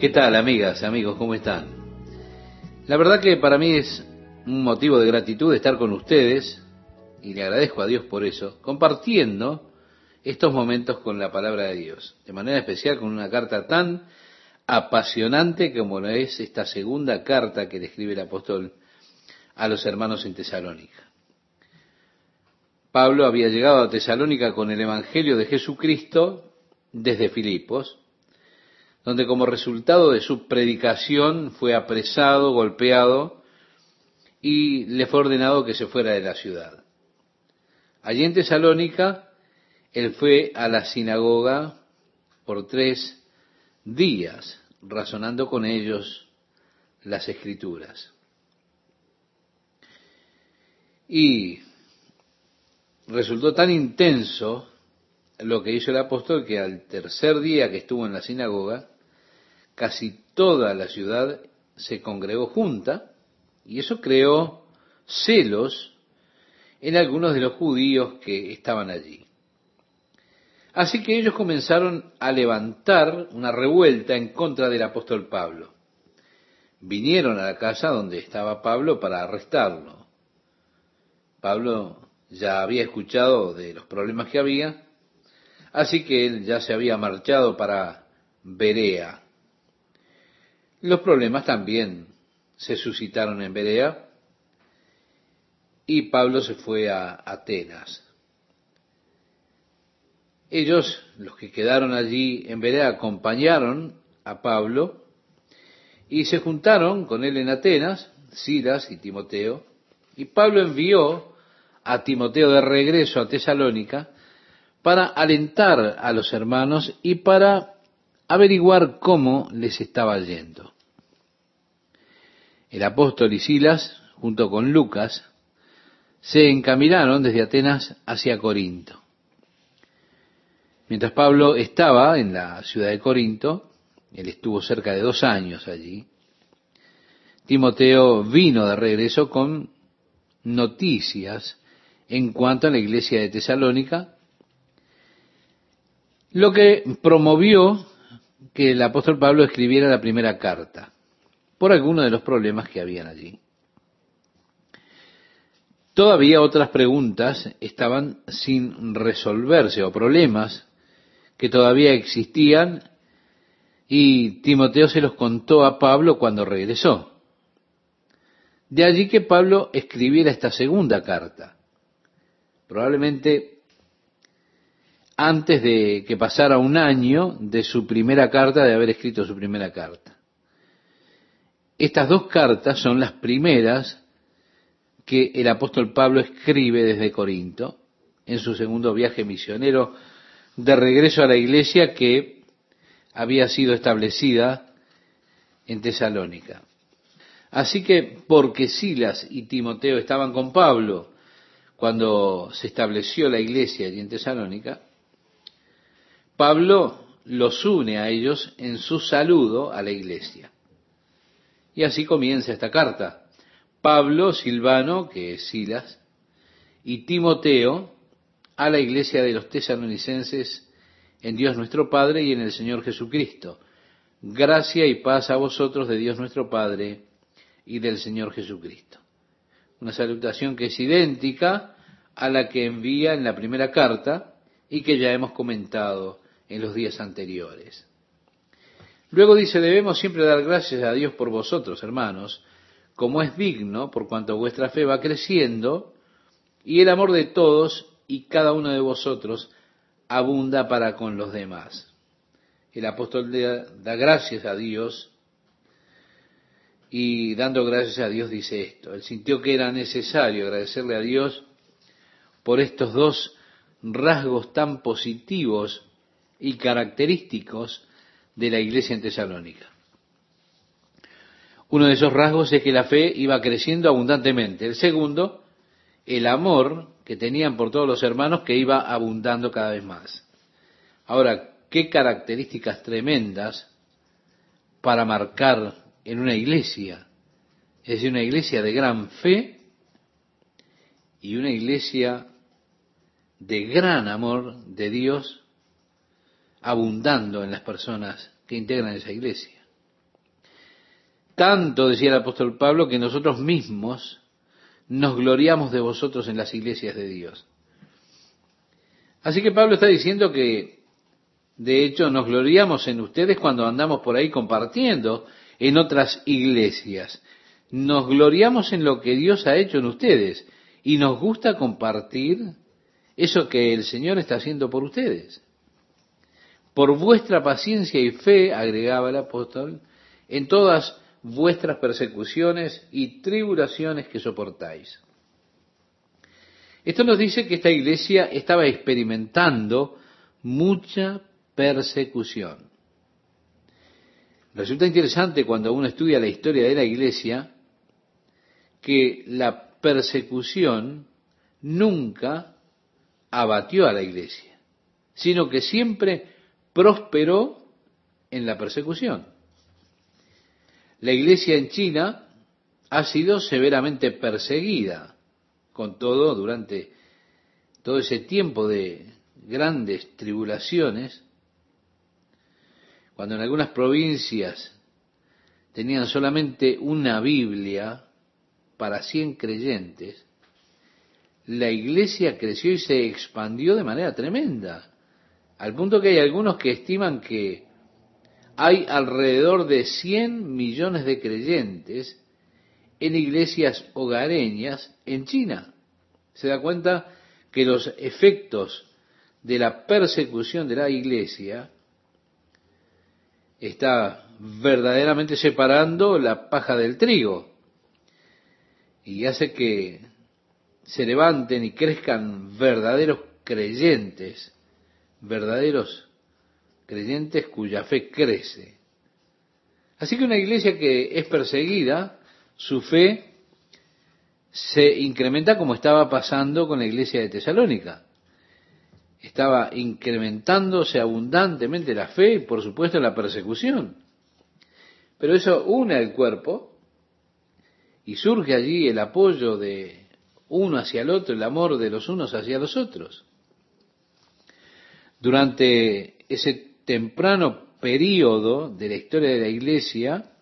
¿Qué tal, amigas, amigos? ¿Cómo están? La verdad que para mí es un motivo de gratitud estar con ustedes, y le agradezco a Dios por eso, compartiendo estos momentos con la palabra de Dios, de manera especial con una carta tan apasionante como es esta segunda carta que le escribe el apóstol a los hermanos en Tesalónica. Pablo había llegado a Tesalónica con el Evangelio de Jesucristo desde Filipos, donde como resultado de su predicación fue apresado, golpeado y le fue ordenado que se fuera de la ciudad. Allí en Tesalónica, él fue a la sinagoga por tres días, razonando con ellos las escrituras. Y resultó tan intenso lo que hizo el apóstol que al tercer día que estuvo en la sinagoga, casi toda la ciudad se congregó junta y eso creó celos en algunos de los judíos que estaban allí. Así que ellos comenzaron a levantar una revuelta en contra del apóstol Pablo. Vinieron a la casa donde estaba Pablo para arrestarlo. Pablo ya había escuchado de los problemas que había, así que él ya se había marchado para Berea. Los problemas también se suscitaron en Berea y Pablo se fue a Atenas. Ellos, los que quedaron allí en Berea, acompañaron a Pablo y se juntaron con él en Atenas, Silas y Timoteo, y Pablo envió a Timoteo de regreso a Tesalónica para alentar a los hermanos y para averiguar cómo les estaba yendo. El apóstol y Silas, junto con Lucas, se encaminaron desde Atenas hacia Corinto. Mientras Pablo estaba en la ciudad de Corinto, él estuvo cerca de dos años allí, Timoteo vino de regreso con noticias en cuanto a la iglesia de Tesalónica, lo que promovió que el apóstol Pablo escribiera la primera carta por algunos de los problemas que habían allí. Todavía otras preguntas estaban sin resolverse o problemas que todavía existían y Timoteo se los contó a Pablo cuando regresó. De allí que Pablo escribiera esta segunda carta, probablemente antes de que pasara un año de su primera carta, de haber escrito su primera carta. Estas dos cartas son las primeras que el apóstol Pablo escribe desde Corinto en su segundo viaje misionero de regreso a la iglesia que había sido establecida en Tesalónica. Así que porque Silas y Timoteo estaban con Pablo cuando se estableció la iglesia allí en Tesalónica, Pablo los une a ellos en su saludo a la iglesia. Y así comienza esta carta. Pablo, Silvano, que es Silas, y Timoteo, a la iglesia de los tesalonicenses en Dios nuestro Padre y en el Señor Jesucristo. Gracia y paz a vosotros de Dios nuestro Padre y del Señor Jesucristo. Una salutación que es idéntica a la que envía en la primera carta y que ya hemos comentado en los días anteriores. Luego dice, debemos siempre dar gracias a Dios por vosotros, hermanos, como es digno, por cuanto vuestra fe va creciendo y el amor de todos y cada uno de vosotros abunda para con los demás. El apóstol da gracias a Dios y dando gracias a Dios dice esto. Él sintió que era necesario agradecerle a Dios por estos dos rasgos tan positivos y característicos de la iglesia en Tesalónica. Uno de esos rasgos es que la fe iba creciendo abundantemente. El segundo, el amor que tenían por todos los hermanos que iba abundando cada vez más. Ahora, qué características tremendas para marcar en una iglesia. Es decir, una iglesia de gran fe y una iglesia de gran amor de Dios abundando en las personas que integran esa iglesia. Tanto, decía el apóstol Pablo, que nosotros mismos nos gloriamos de vosotros en las iglesias de Dios. Así que Pablo está diciendo que, de hecho, nos gloriamos en ustedes cuando andamos por ahí compartiendo en otras iglesias. Nos gloriamos en lo que Dios ha hecho en ustedes y nos gusta compartir eso que el Señor está haciendo por ustedes. Por vuestra paciencia y fe, agregaba el apóstol, en todas vuestras persecuciones y tribulaciones que soportáis. Esto nos dice que esta iglesia estaba experimentando mucha persecución. Resulta interesante cuando uno estudia la historia de la iglesia que la persecución nunca abatió a la iglesia, sino que siempre prosperó en la persecución. La iglesia en China ha sido severamente perseguida, con todo, durante todo ese tiempo de grandes tribulaciones, cuando en algunas provincias tenían solamente una Biblia para 100 creyentes, la iglesia creció y se expandió de manera tremenda, al punto que hay algunos que estiman que hay alrededor de 100 millones de creyentes en iglesias hogareñas en China. Se da cuenta que los efectos de la persecución de la iglesia está verdaderamente separando la paja del trigo y hace que se levanten y crezcan verdaderos creyentes, verdaderos creyentes cuya fe crece. Así que una iglesia que es perseguida, su fe se incrementa como estaba pasando con la iglesia de Tesalónica. Estaba incrementándose abundantemente la fe y por supuesto la persecución. Pero eso une al cuerpo y surge allí el apoyo de uno hacia el otro, el amor de los unos hacia los otros. Durante ese temprano período de la historia de la iglesia,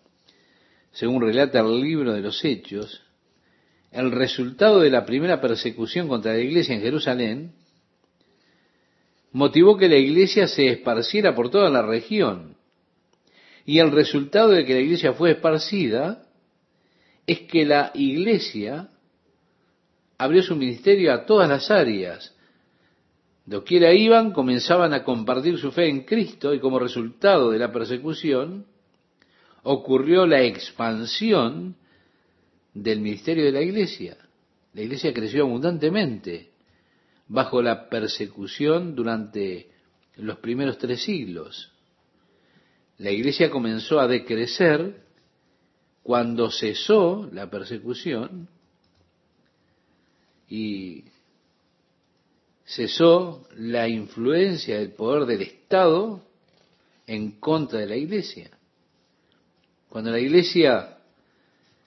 según relata el libro de los Hechos, el resultado de la primera persecución contra la iglesia en Jerusalén motivó que la iglesia se esparciera por toda la región. Y el resultado de que la iglesia fue esparcida es que la iglesia abrió su ministerio a todas las áreas. Doquiera iban, comenzaban a compartir su fe en Cristo y como resultado de la persecución ocurrió la expansión del ministerio de la iglesia. La iglesia creció abundantemente bajo la persecución durante los primeros tres siglos. La iglesia comenzó a decrecer cuando cesó la persecución y cesó la influencia del poder del Estado en contra de la iglesia. Cuando la iglesia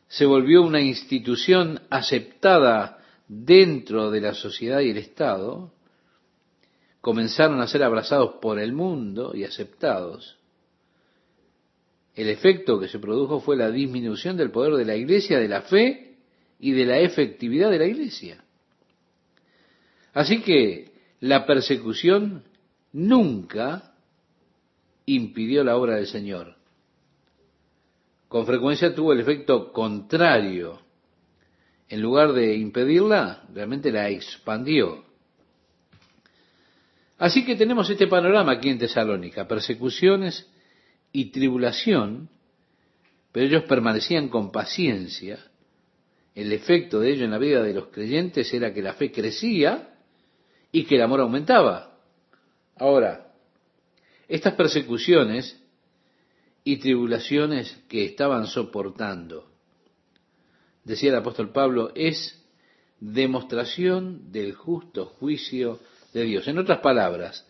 se volvió una institución aceptada dentro de la sociedad y el Estado, comenzaron a ser abrazados por el mundo y aceptados. El efecto que se produjo fue la disminución del poder de la iglesia, de la fe y de la efectividad de la iglesia. Así que la persecución nunca impidió la obra del Señor. Con frecuencia tuvo el efecto contrario en lugar de impedirla, realmente la expandió. Así que tenemos este panorama aquí en Tesalónica, persecuciones y tribulación, pero ellos permanecían con paciencia. El efecto de ello en la vida de los creyentes era que la fe crecía y que el amor aumentaba. Ahora, estas persecuciones y tribulaciones que estaban soportando decía el apóstol Pablo, es demostración del justo juicio de Dios. En otras palabras,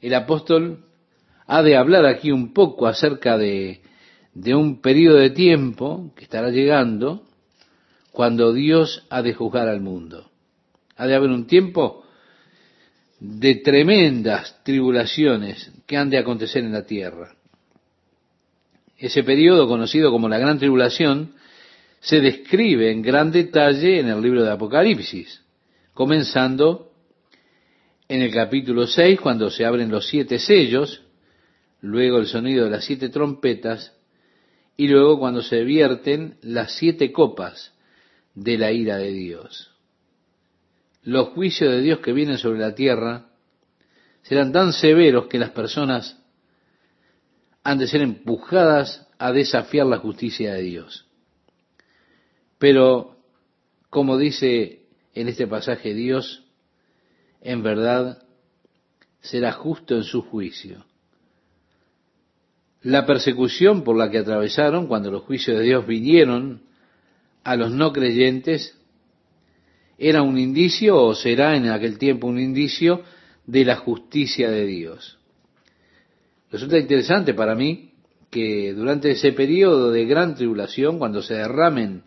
el apóstol ha de hablar aquí un poco acerca de, un periodo de tiempo que estará llegando cuando Dios ha de juzgar al mundo. Ha de haber un tiempo de tremendas tribulaciones que han de acontecer en la tierra. Ese periodo conocido como la Gran Tribulación se describe en gran detalle en el libro de Apocalipsis, comenzando en el capítulo 6, cuando se abren los siete sellos, luego el sonido de las siete trompetas, y luego cuando se vierten las siete copas de la ira de Dios. Los juicios de Dios que vienen sobre la tierra serán tan severos que las personas han de ser empujadas a desafiar la justicia de Dios. Pero, como dice en este pasaje Dios, en verdad será justo en su juicio. La persecución por la que atravesaron cuando los juicios de Dios vinieron a los no creyentes era un indicio o será en aquel tiempo un indicio de la justicia de Dios. Resulta interesante para mí que durante ese periodo de gran tribulación, cuando se derramen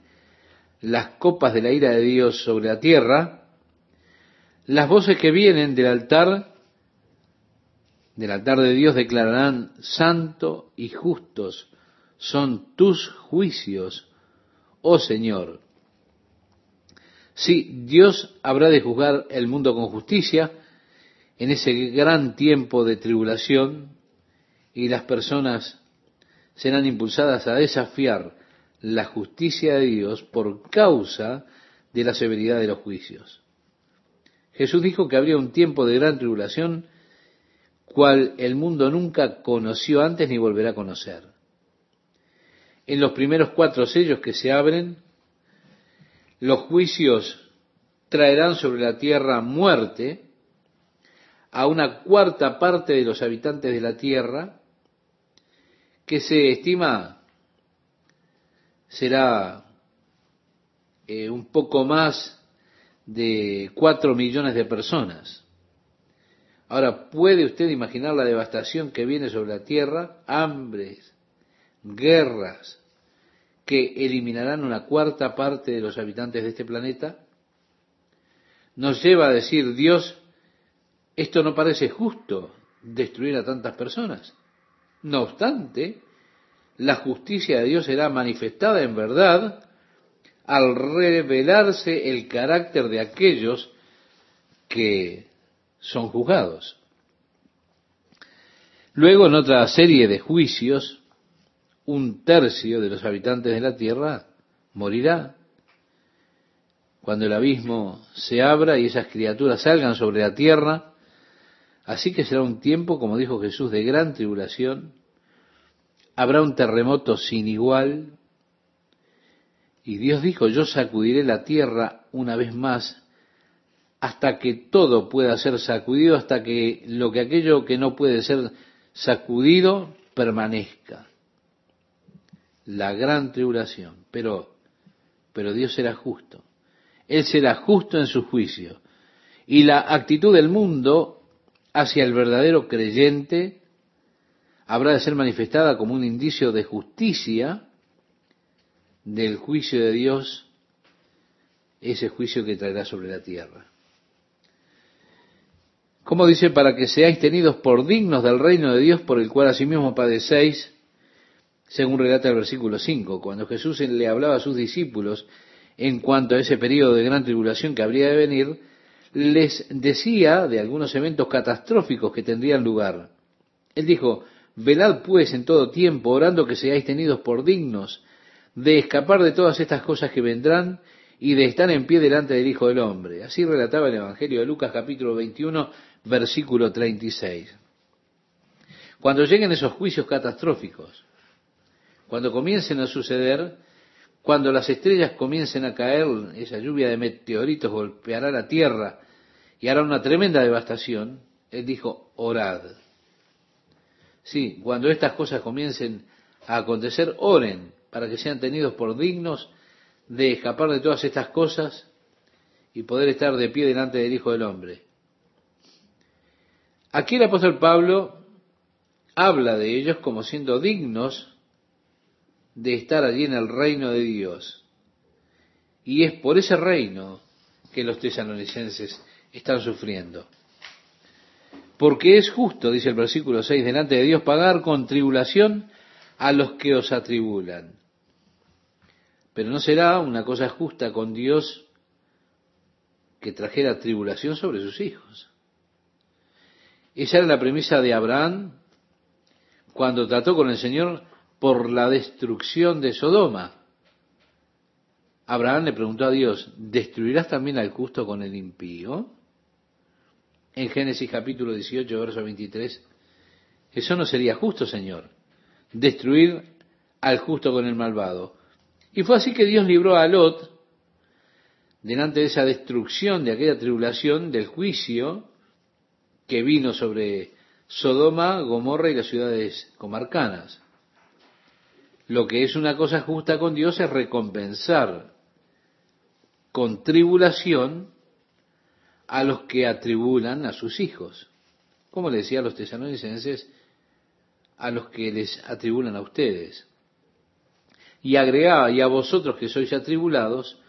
las copas de la ira de Dios sobre la tierra, las voces que vienen del altar del altar de Dios declararán, santo y justos son tus juicios, oh Señor. Sí, Dios habrá de juzgar el mundo con justicia en ese gran tiempo de tribulación y las personas serán impulsadas a desafiar la justicia de Dios por causa de la severidad de los juicios. Jesús dijo que habría un tiempo de gran tribulación cual el mundo nunca conoció antes ni volverá a conocer. En los primeros cuatro sellos que se abren, los juicios traerán sobre la tierra muerte a una cuarta parte de los habitantes de la tierra, que se estima será eh, un poco más de cuatro millones de personas. Ahora, ¿puede usted imaginar la devastación que viene sobre la tierra? Hambres, guerras, que eliminarán una cuarta parte de los habitantes de este planeta? Nos lleva a decir, Dios, esto no parece justo, destruir a tantas personas. No obstante, la justicia de Dios será manifestada en verdad al revelarse el carácter de aquellos que son juzgados. Luego, en otra serie de juicios, un tercio de los habitantes de la tierra morirá. Cuando el abismo se abra y esas criaturas salgan sobre la tierra, así que será un tiempo, como dijo Jesús, de gran tribulación, habrá un terremoto sin igual, y Dios dijo, yo sacudiré la tierra una vez más hasta que todo pueda ser sacudido, hasta que lo que aquello que no puede ser sacudido permanezca. La gran tribulación. Pero, pero Dios será justo. Él será justo en su juicio. Y la actitud del mundo hacia el verdadero creyente habrá de ser manifestada como un indicio de justicia del juicio de Dios, ese juicio que traerá sobre la tierra. Como dice, para que seáis tenidos por dignos del reino de Dios por el cual asimismo padecéis, según relata el versículo 5, cuando Jesús le hablaba a sus discípulos en cuanto a ese periodo de gran tribulación que habría de venir, les decía de algunos eventos catastróficos que tendrían lugar. Él dijo, velad pues en todo tiempo, orando que seáis tenidos por dignos de escapar de todas estas cosas que vendrán y de estar en pie delante del Hijo del Hombre. Así relataba el Evangelio de Lucas capítulo 21, versículo 36. Cuando lleguen esos juicios catastróficos, cuando comiencen a suceder, cuando las estrellas comiencen a caer, esa lluvia de meteoritos golpeará la tierra y hará una tremenda devastación, él dijo, orad. Sí, cuando estas cosas comiencen a acontecer, oren para que sean tenidos por dignos de escapar de todas estas cosas y poder estar de pie delante del Hijo del Hombre. Aquí el apóstol Pablo habla de ellos como siendo dignos de estar allí en el reino de Dios. Y es por ese reino que los tesalonicenses están sufriendo. Porque es justo, dice el versículo 6, delante de Dios pagar con tribulación a los que os atribulan. Pero no será una cosa justa con Dios que trajera tribulación sobre sus hijos. Esa era la premisa de Abraham cuando trató con el Señor por la destrucción de Sodoma. Abraham le preguntó a Dios, ¿destruirás también al justo con el impío? En Génesis capítulo 18, verso 23, eso no sería justo, Señor, destruir al justo con el malvado. Y fue así que Dios libró a Lot delante de esa destrucción, de aquella tribulación, del juicio que vino sobre Sodoma, Gomorra y las ciudades comarcanas. Lo que es una cosa justa con Dios es recompensar con tribulación a los que atribulan a sus hijos. Como le decía a los tesalonicenses, a los que les atribulan a ustedes. Y agregaba, y a vosotros que sois atribulados,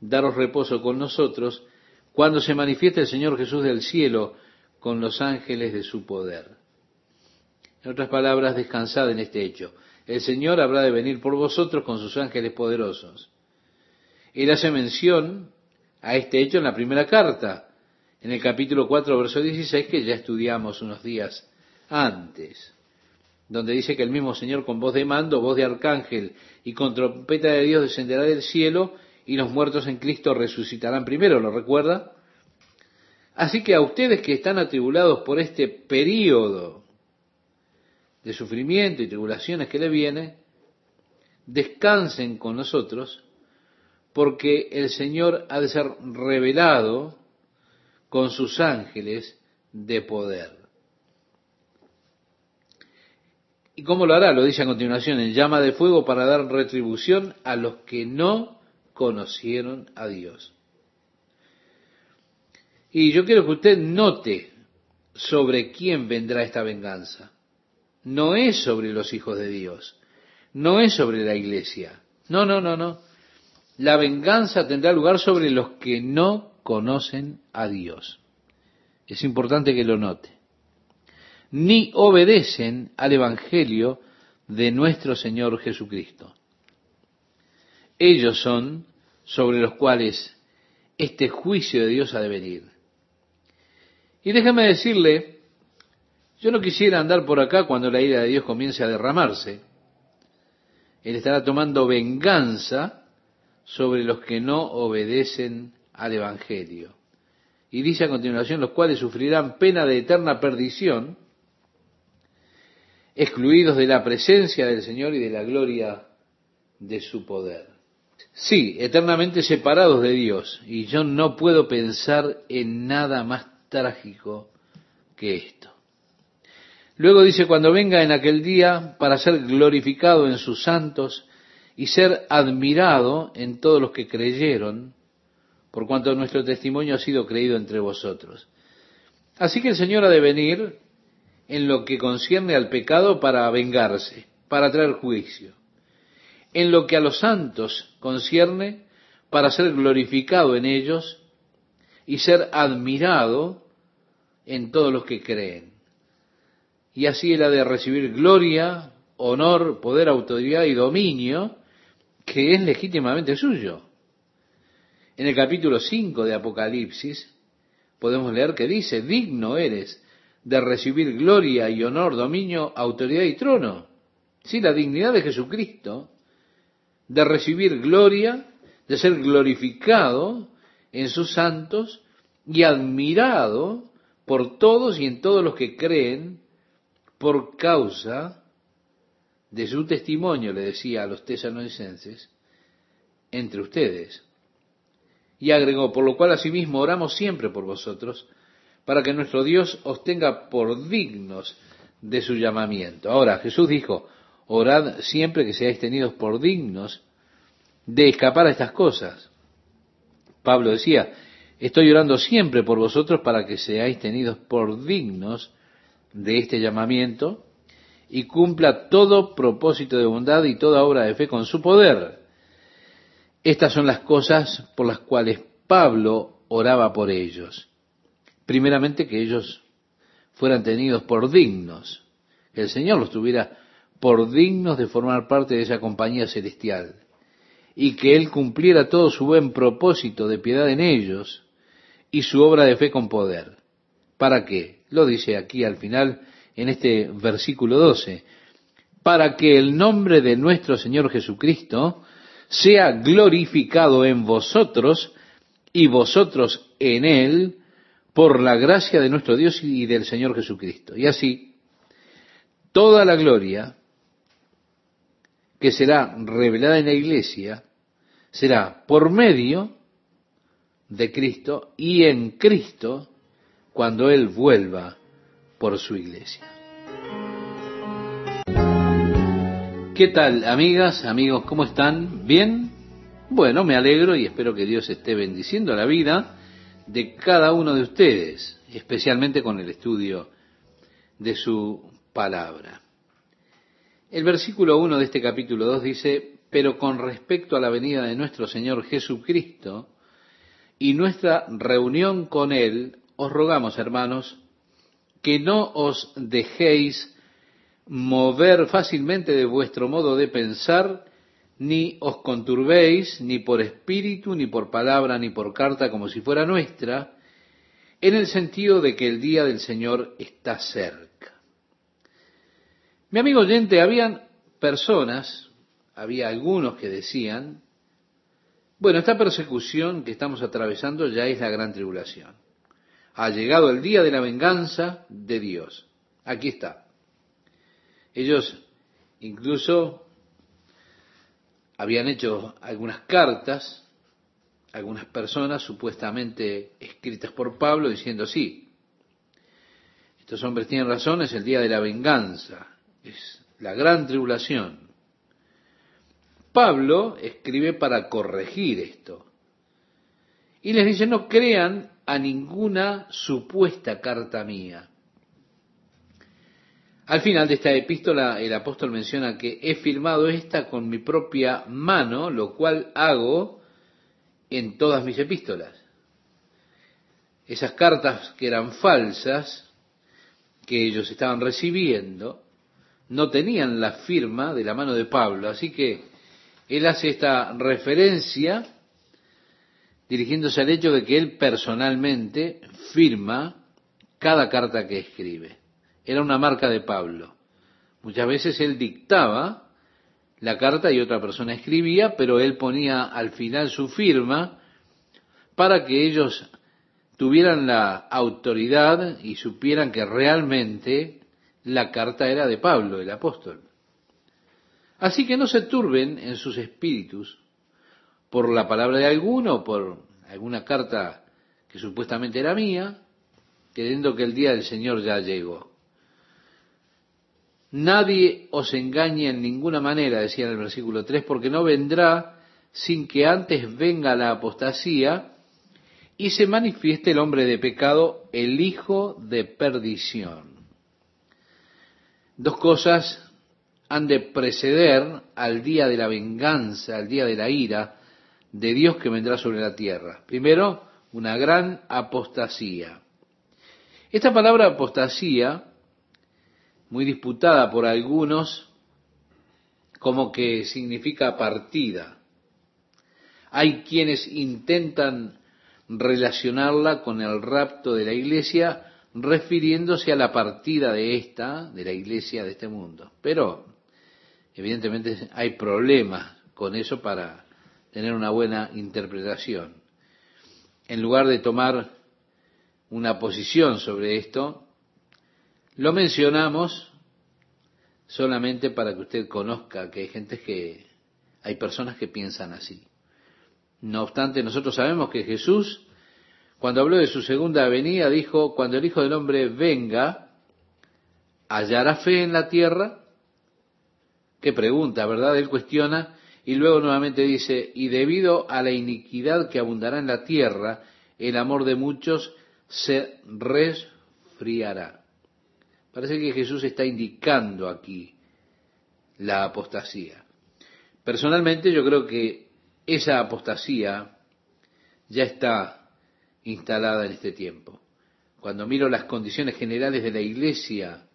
daros reposo con nosotros, cuando se manifieste el Señor Jesús del cielo con los ángeles de su poder. En otras palabras, descansad en este hecho. El Señor habrá de venir por vosotros con sus ángeles poderosos. Él hace mención a este hecho en la primera carta, en el capítulo 4, verso 16, que ya estudiamos unos días antes, donde dice que el mismo Señor con voz de mando, voz de arcángel y con trompeta de Dios descenderá del cielo y los muertos en Cristo resucitarán primero, ¿lo recuerda? Así que a ustedes que están atribulados por este periodo de sufrimiento y tribulaciones que le viene, descansen con nosotros, porque el Señor ha de ser revelado con sus ángeles de poder. ¿Y cómo lo hará? Lo dice a continuación, en llama de fuego para dar retribución a los que no conocieron a Dios. Y yo quiero que usted note sobre quién vendrá esta venganza. No es sobre los hijos de Dios, no es sobre la iglesia. No, no, no, no. La venganza tendrá lugar sobre los que no conocen a Dios. Es importante que lo note. Ni obedecen al Evangelio de nuestro Señor Jesucristo. Ellos son sobre los cuales este juicio de Dios ha de venir. Y déjame decirle, yo no quisiera andar por acá cuando la ira de Dios comience a derramarse. Él estará tomando venganza sobre los que no obedecen al Evangelio. Y dice a continuación, los cuales sufrirán pena de eterna perdición, excluidos de la presencia del Señor y de la gloria de su poder. Sí, eternamente separados de Dios. Y yo no puedo pensar en nada más trágico que esto. Luego dice, cuando venga en aquel día para ser glorificado en sus santos y ser admirado en todos los que creyeron, por cuanto nuestro testimonio ha sido creído entre vosotros. Así que el Señor ha de venir en lo que concierne al pecado para vengarse, para traer juicio. En lo que a los santos concierne, para ser glorificado en ellos y ser admirado en todos los que creen. Y así él ha de recibir gloria, honor, poder, autoridad y dominio que es legítimamente suyo. En el capítulo 5 de Apocalipsis podemos leer que dice, digno eres de recibir gloria y honor, dominio, autoridad y trono. Sí, la dignidad de Jesucristo, de recibir gloria, de ser glorificado en sus santos y admirado por todos y en todos los que creen por causa de su testimonio, le decía a los tesalonicenses, entre ustedes. Y agregó, por lo cual asimismo oramos siempre por vosotros, para que nuestro Dios os tenga por dignos de su llamamiento. Ahora, Jesús dijo, orad siempre que seáis tenidos por dignos de escapar a estas cosas. Pablo decía, estoy orando siempre por vosotros para que seáis tenidos por dignos de este llamamiento y cumpla todo propósito de bondad y toda obra de fe con su poder. Estas son las cosas por las cuales Pablo oraba por ellos. Primeramente que ellos fueran tenidos por dignos, que el Señor los tuviera por dignos de formar parte de esa compañía celestial, y que Él cumpliera todo su buen propósito de piedad en ellos y su obra de fe con poder. ¿Para qué? Lo dice aquí al final en este versículo 12. Para que el nombre de nuestro Señor Jesucristo sea glorificado en vosotros y vosotros en Él por la gracia de nuestro Dios y del Señor Jesucristo. Y así, toda la gloria que será revelada en la iglesia será por medio de Cristo y en Cristo cuando Él vuelva por su iglesia. ¿Qué tal, amigas, amigos? ¿Cómo están? ¿Bien? Bueno, me alegro y espero que Dios esté bendiciendo la vida de cada uno de ustedes, especialmente con el estudio de su palabra. El versículo 1 de este capítulo 2 dice, pero con respecto a la venida de nuestro Señor Jesucristo y nuestra reunión con Él, os rogamos, hermanos, que no os dejéis mover fácilmente de vuestro modo de pensar, ni os conturbéis, ni por espíritu, ni por palabra, ni por carta, como si fuera nuestra, en el sentido de que el día del Señor está cerca. Mi amigo oyente, habían personas, había algunos que decían, bueno, esta persecución que estamos atravesando ya es la gran tribulación. Ha llegado el día de la venganza de Dios. Aquí está. Ellos incluso habían hecho algunas cartas, algunas personas supuestamente escritas por Pablo diciendo, sí, estos hombres tienen razón, es el día de la venganza, es la gran tribulación. Pablo escribe para corregir esto. Y les dice, no crean a ninguna supuesta carta mía. Al final de esta epístola el apóstol menciona que he firmado esta con mi propia mano, lo cual hago en todas mis epístolas. Esas cartas que eran falsas, que ellos estaban recibiendo, no tenían la firma de la mano de Pablo. Así que él hace esta referencia dirigiéndose al hecho de que él personalmente firma cada carta que escribe era una marca de Pablo. Muchas veces él dictaba la carta y otra persona escribía, pero él ponía al final su firma para que ellos tuvieran la autoridad y supieran que realmente la carta era de Pablo, el apóstol. Así que no se turben en sus espíritus por la palabra de alguno, por alguna carta que supuestamente era mía, creyendo que el día del Señor ya llegó. Nadie os engañe en ninguna manera, decía en el versículo 3, porque no vendrá sin que antes venga la apostasía y se manifieste el hombre de pecado, el hijo de perdición. Dos cosas han de preceder al día de la venganza, al día de la ira de Dios que vendrá sobre la tierra. Primero, una gran apostasía. Esta palabra apostasía muy disputada por algunos como que significa partida. Hay quienes intentan relacionarla con el rapto de la iglesia refiriéndose a la partida de esta, de la iglesia de este mundo. Pero evidentemente hay problemas con eso para tener una buena interpretación. En lugar de tomar una posición sobre esto, lo mencionamos solamente para que usted conozca que hay gente que, hay personas que piensan así. No obstante, nosotros sabemos que Jesús, cuando habló de su segunda venida, dijo, cuando el Hijo del Hombre venga, ¿hallará fe en la tierra? Qué pregunta, ¿verdad? Él cuestiona y luego nuevamente dice, y debido a la iniquidad que abundará en la tierra, el amor de muchos se resfriará. Parece que Jesús está indicando aquí la apostasía. Personalmente yo creo que esa apostasía ya está instalada en este tiempo. Cuando miro las condiciones generales de la iglesia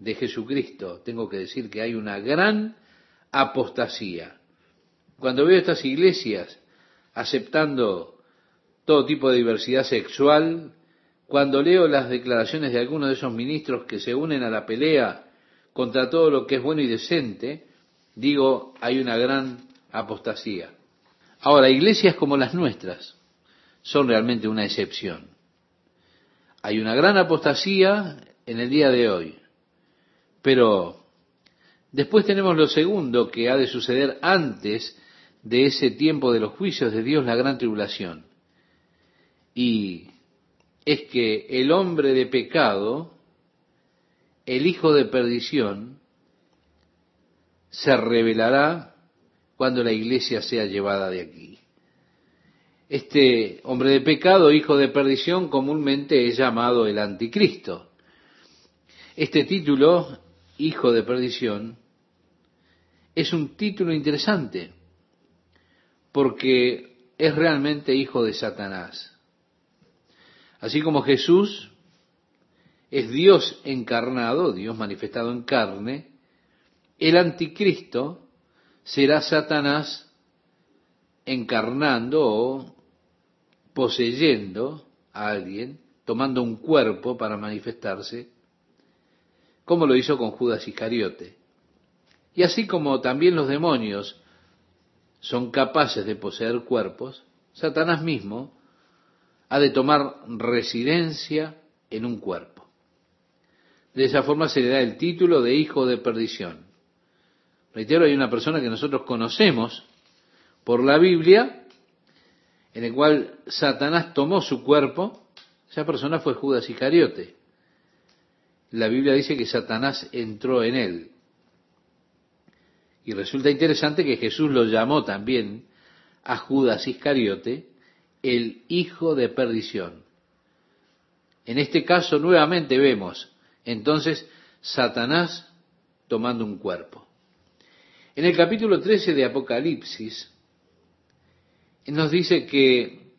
de Jesucristo, tengo que decir que hay una gran apostasía. Cuando veo estas iglesias aceptando todo tipo de diversidad sexual, cuando leo las declaraciones de algunos de esos ministros que se unen a la pelea contra todo lo que es bueno y decente, digo, hay una gran apostasía. Ahora, iglesias como las nuestras son realmente una excepción. Hay una gran apostasía en el día de hoy. Pero después tenemos lo segundo que ha de suceder antes de ese tiempo de los juicios de Dios, la gran tribulación. Y es que el hombre de pecado, el hijo de perdición, se revelará cuando la iglesia sea llevada de aquí. Este hombre de pecado, hijo de perdición, comúnmente es llamado el anticristo. Este título, hijo de perdición, es un título interesante porque es realmente hijo de Satanás. Así como Jesús es Dios encarnado, Dios manifestado en carne, el anticristo será Satanás encarnando o poseyendo a alguien, tomando un cuerpo para manifestarse, como lo hizo con Judas Iscariote. Y así como también los demonios son capaces de poseer cuerpos, Satanás mismo ha de tomar residencia en un cuerpo. De esa forma se le da el título de hijo de perdición. Reitero, hay una persona que nosotros conocemos por la Biblia en el cual Satanás tomó su cuerpo, esa persona fue Judas Iscariote. La Biblia dice que Satanás entró en él. Y resulta interesante que Jesús lo llamó también a Judas Iscariote el hijo de perdición. En este caso nuevamente vemos entonces Satanás tomando un cuerpo. En el capítulo 13 de Apocalipsis, nos dice que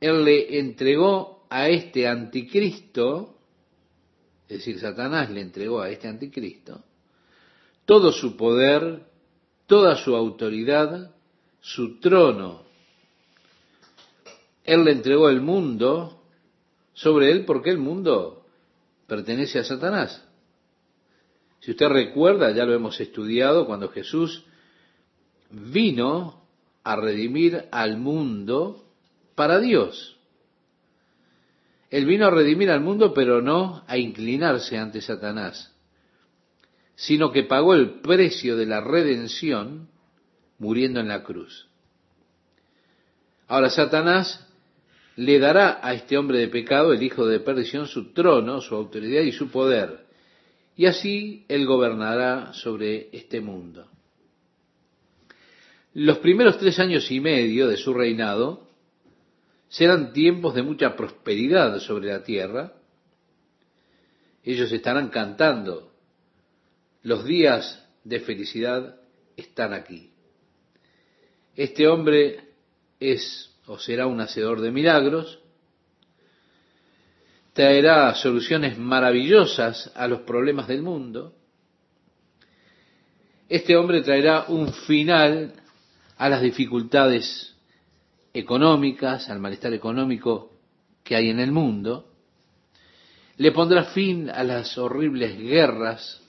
Él le entregó a este anticristo, es decir, Satanás le entregó a este anticristo, todo su poder, toda su autoridad, su trono. Él le entregó el mundo sobre él porque el mundo pertenece a Satanás. Si usted recuerda, ya lo hemos estudiado, cuando Jesús vino a redimir al mundo para Dios. Él vino a redimir al mundo, pero no a inclinarse ante Satanás, sino que pagó el precio de la redención muriendo en la cruz. Ahora Satanás le dará a este hombre de pecado, el hijo de perdición, su trono, su autoridad y su poder, y así él gobernará sobre este mundo. Los primeros tres años y medio de su reinado serán tiempos de mucha prosperidad sobre la tierra. Ellos estarán cantando. Los días de felicidad están aquí. Este hombre es o será un hacedor de milagros, traerá soluciones maravillosas a los problemas del mundo. Este hombre traerá un final a las dificultades económicas, al malestar económico que hay en el mundo, le pondrá fin a las horribles guerras,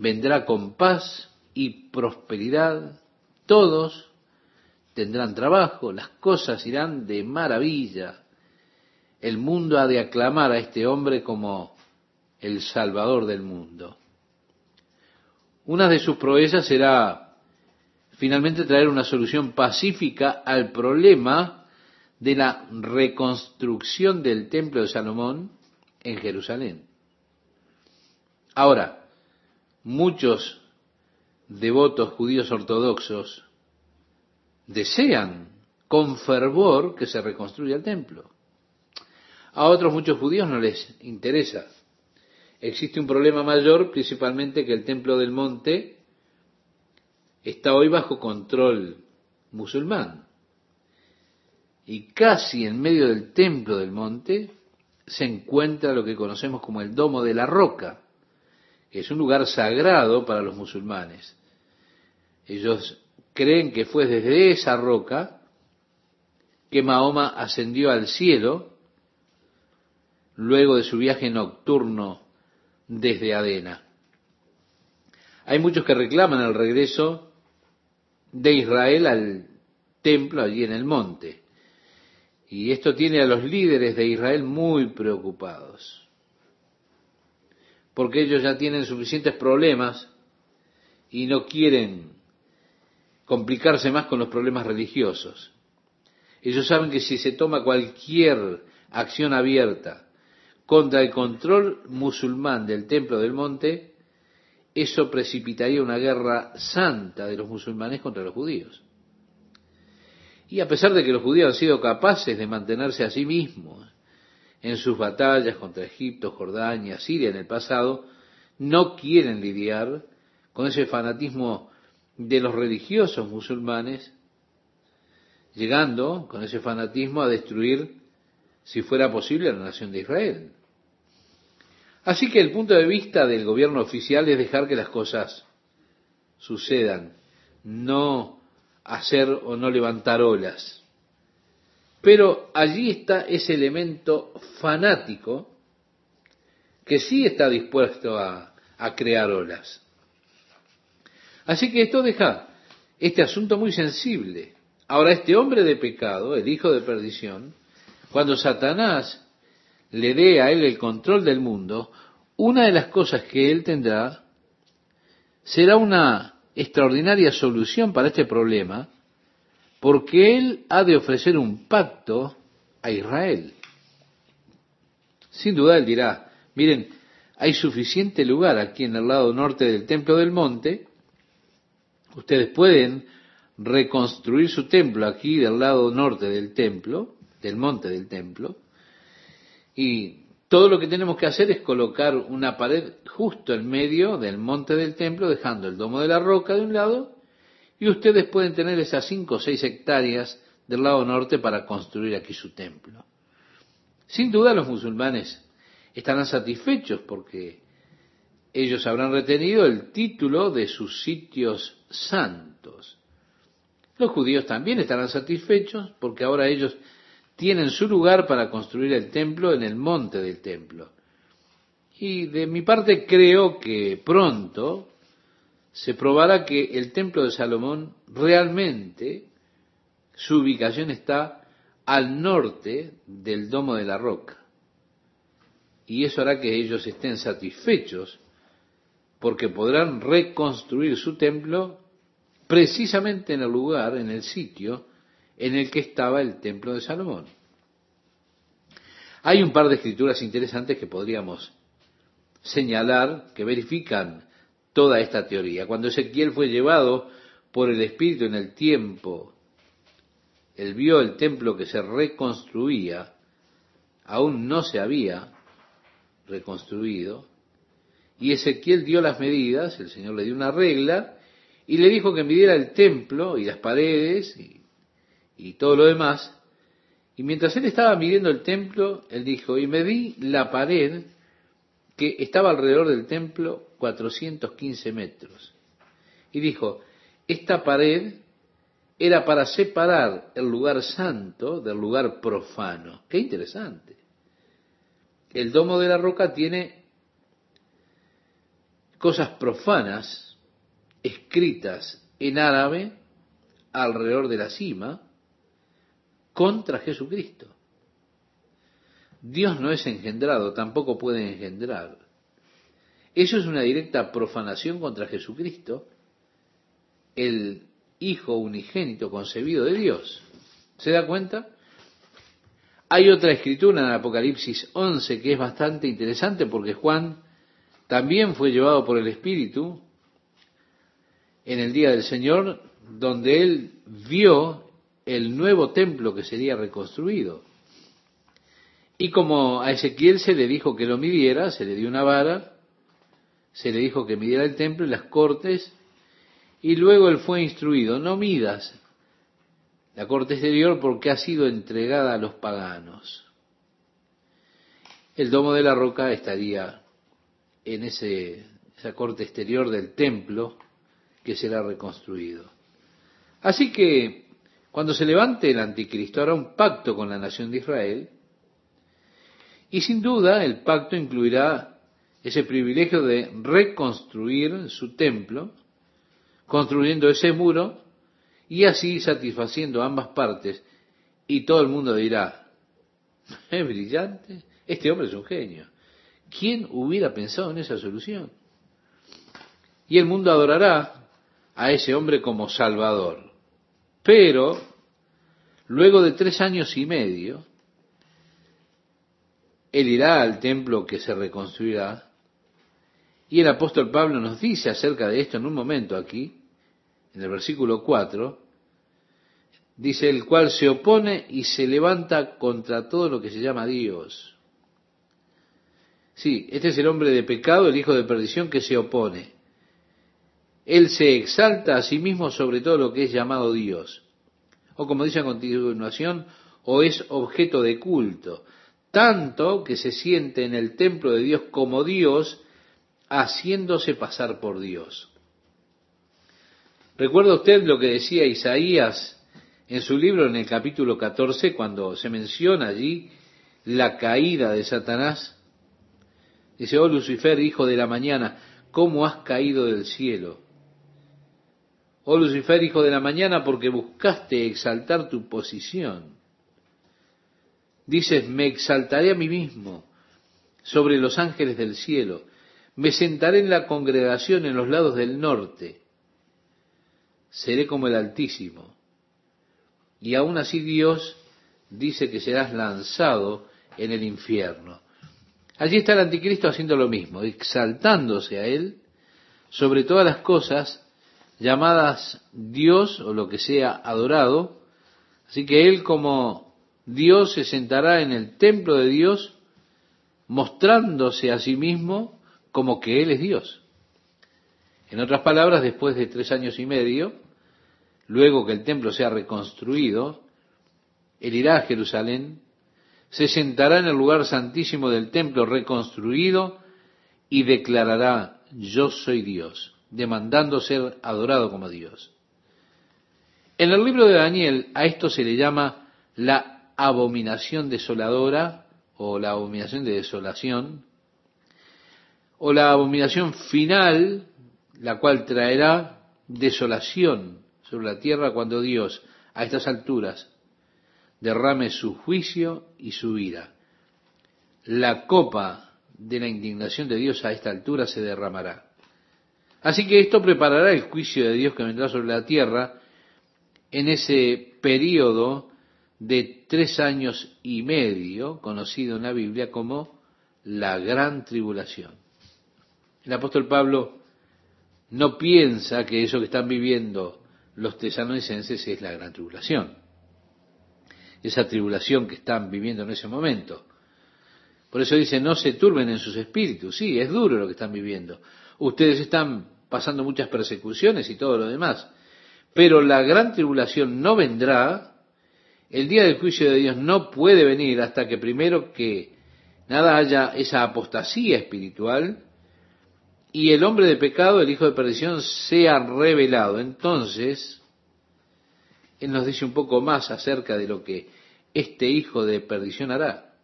vendrá con paz y prosperidad, todos tendrán trabajo, las cosas irán de maravilla, el mundo ha de aclamar a este hombre como el Salvador del mundo. Una de sus proezas será finalmente traer una solución pacífica al problema de la reconstrucción del templo de Salomón en Jerusalén. Ahora, muchos devotos judíos ortodoxos desean con fervor que se reconstruya el templo. A otros muchos judíos no les interesa. Existe un problema mayor, principalmente que el templo del monte está hoy bajo control musulmán. Y casi en medio del templo del monte se encuentra lo que conocemos como el Domo de la Roca, es un lugar sagrado para los musulmanes. Ellos creen que fue desde esa roca que Mahoma ascendió al cielo luego de su viaje nocturno desde Adena. Hay muchos que reclaman el regreso de Israel al templo allí en el monte. Y esto tiene a los líderes de Israel muy preocupados, porque ellos ya tienen suficientes problemas y no quieren complicarse más con los problemas religiosos. Ellos saben que si se toma cualquier acción abierta contra el control musulmán del templo del monte, eso precipitaría una guerra santa de los musulmanes contra los judíos. Y a pesar de que los judíos han sido capaces de mantenerse a sí mismos en sus batallas contra Egipto, Jordania, Siria en el pasado, no quieren lidiar con ese fanatismo de los religiosos musulmanes, llegando con ese fanatismo a destruir, si fuera posible, la nación de Israel. Así que el punto de vista del gobierno oficial es dejar que las cosas sucedan, no hacer o no levantar olas. Pero allí está ese elemento fanático que sí está dispuesto a, crear olas. Así que esto deja este asunto muy sensible. Ahora, este hombre de pecado, el hijo de perdición, cuando Satanás le dé a él el control del mundo, una de las cosas que él tendrá será una extraordinaria solución para este problema, porque Él ha de ofrecer un pacto a Israel. Sin duda Él dirá, miren, hay suficiente lugar aquí en el lado norte del templo del monte, ustedes pueden reconstruir su templo aquí del lado norte del templo, del monte del templo, y todo lo que tenemos que hacer es colocar una pared justo en medio del monte del templo, dejando el domo de la roca de un lado, y ustedes pueden tener esas cinco o seis hectáreas del lado norte para construir aquí su templo. Sin duda los musulmanes estarán satisfechos porque ellos habrán retenido el título de sus sitios santos. Los judíos también estarán satisfechos porque ahora ellos tienen su lugar para construir el templo en el monte del templo. Y de mi parte creo que pronto se probará que el templo de Salomón realmente su ubicación está al norte del domo de la roca. Y eso hará que ellos estén satisfechos porque podrán reconstruir su templo precisamente en el lugar, en el sitio en el que estaba el templo de Salomón. Hay un par de escrituras interesantes que podríamos señalar que verifican toda esta teoría. Cuando Ezequiel fue llevado por el Espíritu en el tiempo, él vio el templo que se reconstruía, aún no se había reconstruido, y Ezequiel dio las medidas, el Señor le dio una regla, y le dijo que midiera el templo y las paredes y todo lo demás. Y mientras él estaba midiendo el templo, él dijo, y me vi la pared que estaba alrededor del templo 415 metros. Y dijo, esta pared era para separar el lugar santo del lugar profano. Qué interesante. El domo de la roca tiene cosas profanas escritas en árabe alrededor de la cima contra Jesucristo. Dios no es engendrado, tampoco puede engendrar. Eso es una directa profanación contra Jesucristo, el Hijo unigénito concebido de Dios. ¿Se da cuenta? Hay otra escritura en Apocalipsis 11 que es bastante interesante porque Juan también fue llevado por el Espíritu en el día del Señor, donde él vio el nuevo templo que sería reconstruido. Y como a Ezequiel se le dijo que lo midiera, se le dio una vara, se le dijo que midiera el templo y las cortes, y luego él fue instruido, no midas la corte exterior porque ha sido entregada a los paganos. el domo de la roca estaría en ese, esa corte exterior del templo que será reconstruido. Así que cuando se levante el anticristo hará un pacto con la nación de Israel y sin duda el pacto incluirá ese privilegio de reconstruir su templo, construyendo ese muro y así satisfaciendo ambas partes. Y todo el mundo dirá, es brillante, este hombre es un genio. ¿Quién hubiera pensado en esa solución? Y el mundo adorará a ese hombre como Salvador. Pero, luego de tres años y medio, él irá al templo que se reconstruirá y el apóstol Pablo nos dice acerca de esto en un momento aquí, en el versículo 4, dice, el cual se opone y se levanta contra todo lo que se llama Dios. Sí, este es el hombre de pecado, el hijo de perdición que se opone. Él se exalta a sí mismo sobre todo lo que es llamado Dios. O como dice a continuación, o es objeto de culto, tanto que se siente en el templo de Dios como Dios, haciéndose pasar por Dios. ¿Recuerda usted lo que decía Isaías en su libro en el capítulo 14 cuando se menciona allí la caída de Satanás? Dice, oh Lucifer, hijo de la mañana, ¿cómo has caído del cielo? Oh Lucifer, hijo de la mañana, porque buscaste exaltar tu posición. Dices, me exaltaré a mí mismo sobre los ángeles del cielo me sentaré en la congregación en los lados del norte. Seré como el Altísimo. Y aún así Dios dice que serás lanzado en el infierno. Allí está el anticristo haciendo lo mismo, exaltándose a él sobre todas las cosas llamadas Dios o lo que sea adorado. Así que él como Dios se sentará en el templo de Dios mostrándose a sí mismo como que Él es Dios. En otras palabras, después de tres años y medio, luego que el templo sea reconstruido, Él irá a Jerusalén, se sentará en el lugar santísimo del templo reconstruido y declarará, yo soy Dios, demandando ser adorado como Dios. En el libro de Daniel a esto se le llama la abominación desoladora o la abominación de desolación, o la abominación final, la cual traerá desolación sobre la tierra cuando Dios, a estas alturas, derrame su juicio y su ira. La copa de la indignación de Dios a esta altura se derramará. Así que esto preparará el juicio de Dios que vendrá sobre la tierra en ese periodo de tres años y medio, conocido en la Biblia como la gran tribulación. El apóstol Pablo no piensa que eso que están viviendo los tesalonicenses es la gran tribulación. Esa tribulación que están viviendo en ese momento. Por eso dice, no se turben en sus espíritus. Sí, es duro lo que están viviendo. Ustedes están pasando muchas persecuciones y todo lo demás. Pero la gran tribulación no vendrá. El día del juicio de Dios no puede venir hasta que primero que nada haya esa apostasía espiritual y el hombre de pecado, el hijo de perdición, sea revelado. Entonces, Él nos dice un poco más acerca de lo que este hijo de perdición hará.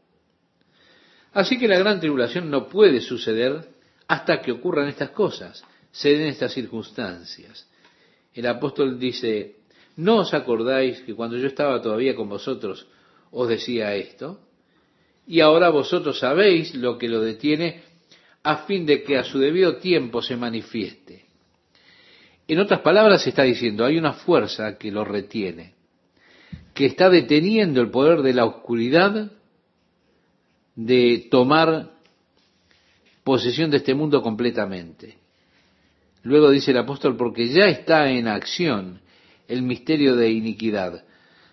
Así que la gran tribulación no puede suceder hasta que ocurran estas cosas, se den estas circunstancias. El apóstol dice, ¿no os acordáis que cuando yo estaba todavía con vosotros os decía esto? Y ahora vosotros sabéis lo que lo detiene a fin de que a su debido tiempo se manifieste. En otras palabras, está diciendo, hay una fuerza que lo retiene, que está deteniendo el poder de la oscuridad de tomar posesión de este mundo completamente. Luego dice el apóstol, porque ya está en acción el misterio de iniquidad,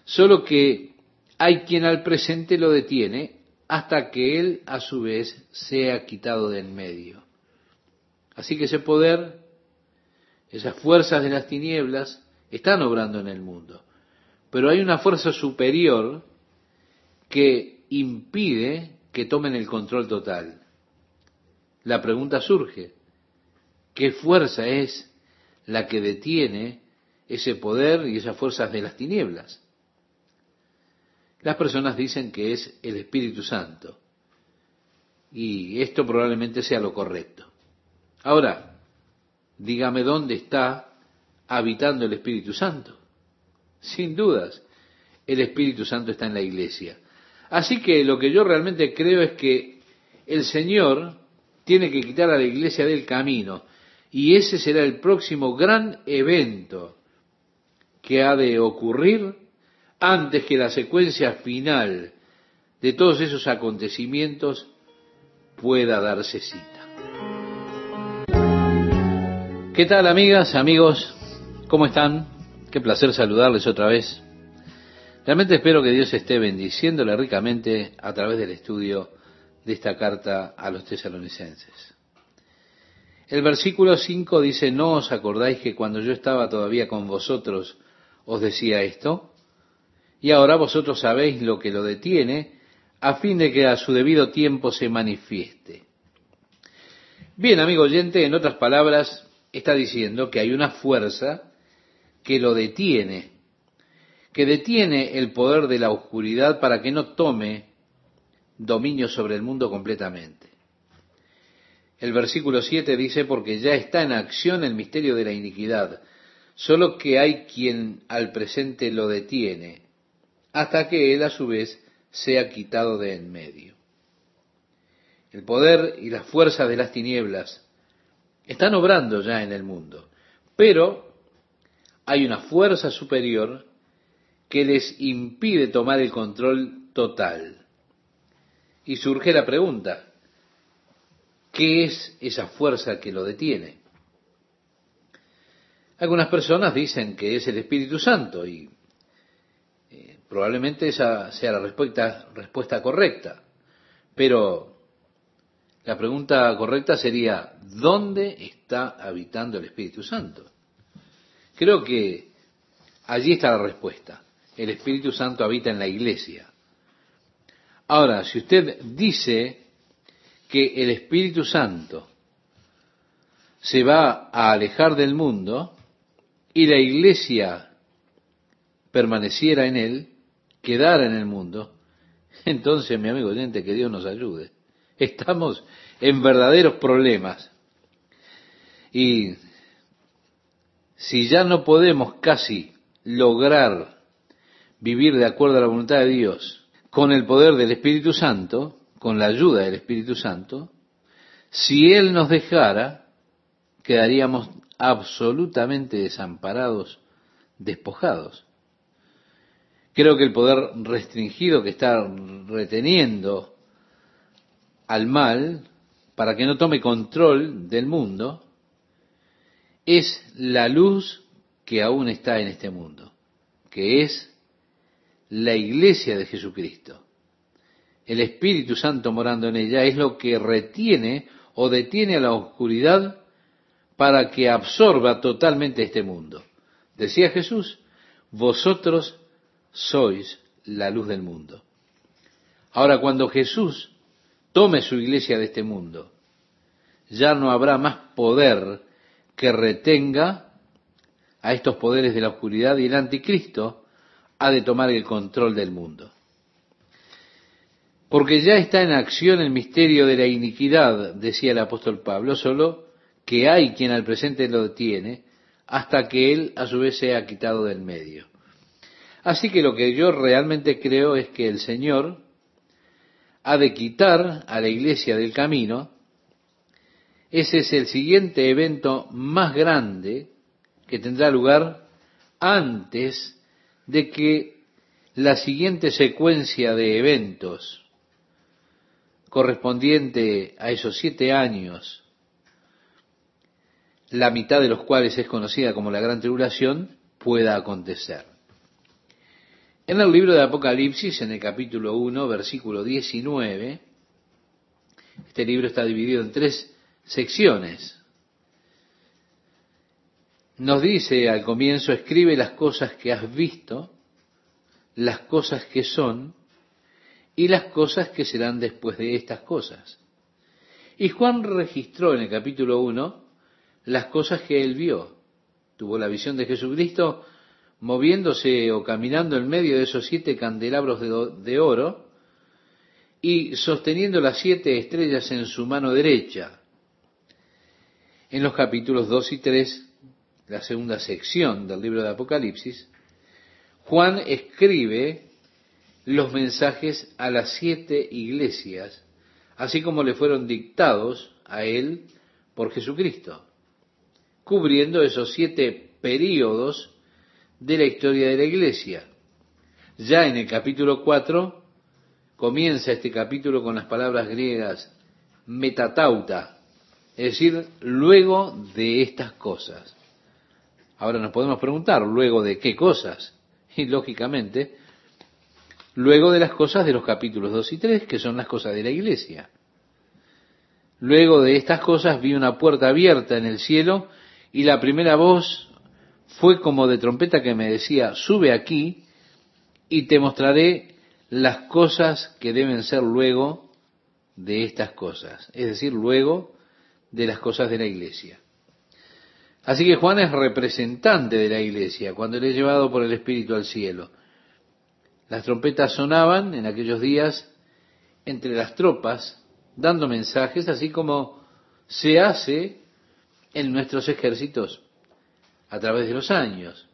solo que hay quien al presente lo detiene hasta que Él a su vez sea quitado de en medio. Así que ese poder, esas fuerzas de las tinieblas, están obrando en el mundo. Pero hay una fuerza superior que impide que tomen el control total. La pregunta surge, ¿qué fuerza es la que detiene ese poder y esas fuerzas de las tinieblas? Las personas dicen que es el Espíritu Santo. Y esto probablemente sea lo correcto. Ahora, dígame dónde está habitando el Espíritu Santo. Sin dudas, el Espíritu Santo está en la iglesia. Así que lo que yo realmente creo es que el Señor tiene que quitar a la iglesia del camino. Y ese será el próximo gran evento que ha de ocurrir antes que la secuencia final de todos esos acontecimientos pueda darse cita. ¿Qué tal amigas, amigos? ¿Cómo están? Qué placer saludarles otra vez. Realmente espero que Dios esté bendiciéndole ricamente a través del estudio de esta carta a los tesalonicenses. El versículo 5 dice, ¿no os acordáis que cuando yo estaba todavía con vosotros os decía esto? Y ahora vosotros sabéis lo que lo detiene, a fin de que a su debido tiempo se manifieste. Bien, amigo oyente, en otras palabras, está diciendo que hay una fuerza que lo detiene que detiene el poder de la oscuridad para que no tome dominio sobre el mundo completamente. El versículo 7 dice, porque ya está en acción el misterio de la iniquidad, solo que hay quien al presente lo detiene, hasta que él a su vez sea quitado de en medio. El poder y la fuerza de las tinieblas están obrando ya en el mundo, pero hay una fuerza superior que les impide tomar el control total. Y surge la pregunta, ¿qué es esa fuerza que lo detiene? Algunas personas dicen que es el Espíritu Santo y probablemente esa sea la respuesta, correcta. Pero la pregunta correcta sería, ¿dónde está habitando el Espíritu Santo? Creo que allí está la respuesta el Espíritu Santo habita en la iglesia. Ahora, si usted dice que el Espíritu Santo se va a alejar del mundo y la iglesia permaneciera en él, quedara en el mundo, entonces, mi amigo oyente, que Dios nos ayude. Estamos en verdaderos problemas. Y si ya no podemos casi lograr vivir de acuerdo a la voluntad de Dios, con el poder del Espíritu Santo, con la ayuda del Espíritu Santo, si Él nos dejara, quedaríamos absolutamente desamparados, despojados. Creo que el poder restringido que está reteniendo al mal para que no tome control del mundo es la luz que aún está en este mundo, que es la iglesia de Jesucristo. El Espíritu Santo morando en ella es lo que retiene o detiene a la oscuridad para que absorba totalmente este mundo. Decía Jesús, vosotros sois la luz del mundo. Ahora, cuando Jesús tome su iglesia de este mundo, ya no habrá más poder que retenga a estos poderes de la oscuridad y el anticristo ha de tomar el control del mundo. Porque ya está en acción el misterio de la iniquidad, decía el apóstol Pablo, solo que hay quien al presente lo detiene hasta que él a su vez sea quitado del medio. Así que lo que yo realmente creo es que el Señor ha de quitar a la iglesia del camino. Ese es el siguiente evento más grande que tendrá lugar antes de que la siguiente secuencia de eventos correspondiente a esos siete años, la mitad de los cuales es conocida como la gran tribulación, pueda acontecer. En el libro de Apocalipsis, en el capítulo 1, versículo 19, este libro está dividido en tres secciones nos dice al comienzo, escribe las cosas que has visto, las cosas que son, y las cosas que serán después de estas cosas. Y Juan registró en el capítulo 1 las cosas que él vio. Tuvo la visión de Jesucristo moviéndose o caminando en medio de esos siete candelabros de, oro y sosteniendo las siete estrellas en su mano derecha. En los capítulos 2 y 3, la segunda sección del libro de Apocalipsis, Juan escribe los mensajes a las siete iglesias, así como le fueron dictados a él por Jesucristo, cubriendo esos siete períodos de la historia de la iglesia. Ya en el capítulo 4 comienza este capítulo con las palabras griegas metatauta, es decir, luego de estas cosas. Ahora nos podemos preguntar, ¿luego de qué cosas? Y lógicamente, luego de las cosas de los capítulos 2 y 3, que son las cosas de la iglesia. Luego de estas cosas vi una puerta abierta en el cielo y la primera voz fue como de trompeta que me decía, sube aquí y te mostraré las cosas que deben ser luego de estas cosas, es decir, luego de las cosas de la iglesia. Así que Juan es representante de la iglesia cuando le he llevado por el Espíritu al cielo. Las trompetas sonaban en aquellos días entre las tropas, dando mensajes, así como se hace en nuestros ejércitos a través de los años.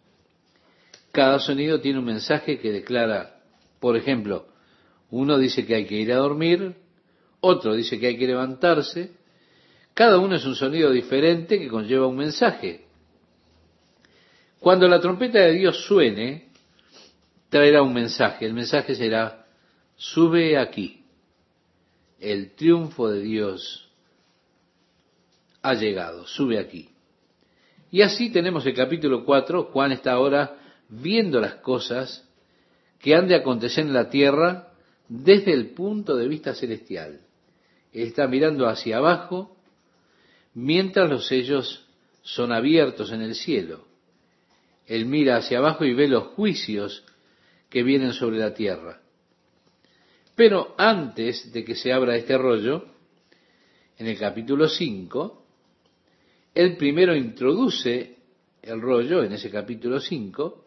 Cada sonido tiene un mensaje que declara, por ejemplo, uno dice que hay que ir a dormir, otro dice que hay que levantarse, cada uno es un sonido diferente que conlleva un mensaje. Cuando la trompeta de Dios suene, traerá un mensaje. El mensaje será, sube aquí. El triunfo de Dios ha llegado, sube aquí. Y así tenemos el capítulo 4, Juan está ahora viendo las cosas que han de acontecer en la tierra desde el punto de vista celestial. Él está mirando hacia abajo mientras los sellos son abiertos en el cielo. Él mira hacia abajo y ve los juicios que vienen sobre la tierra. Pero antes de que se abra este rollo, en el capítulo 5, él primero introduce el rollo en ese capítulo 5,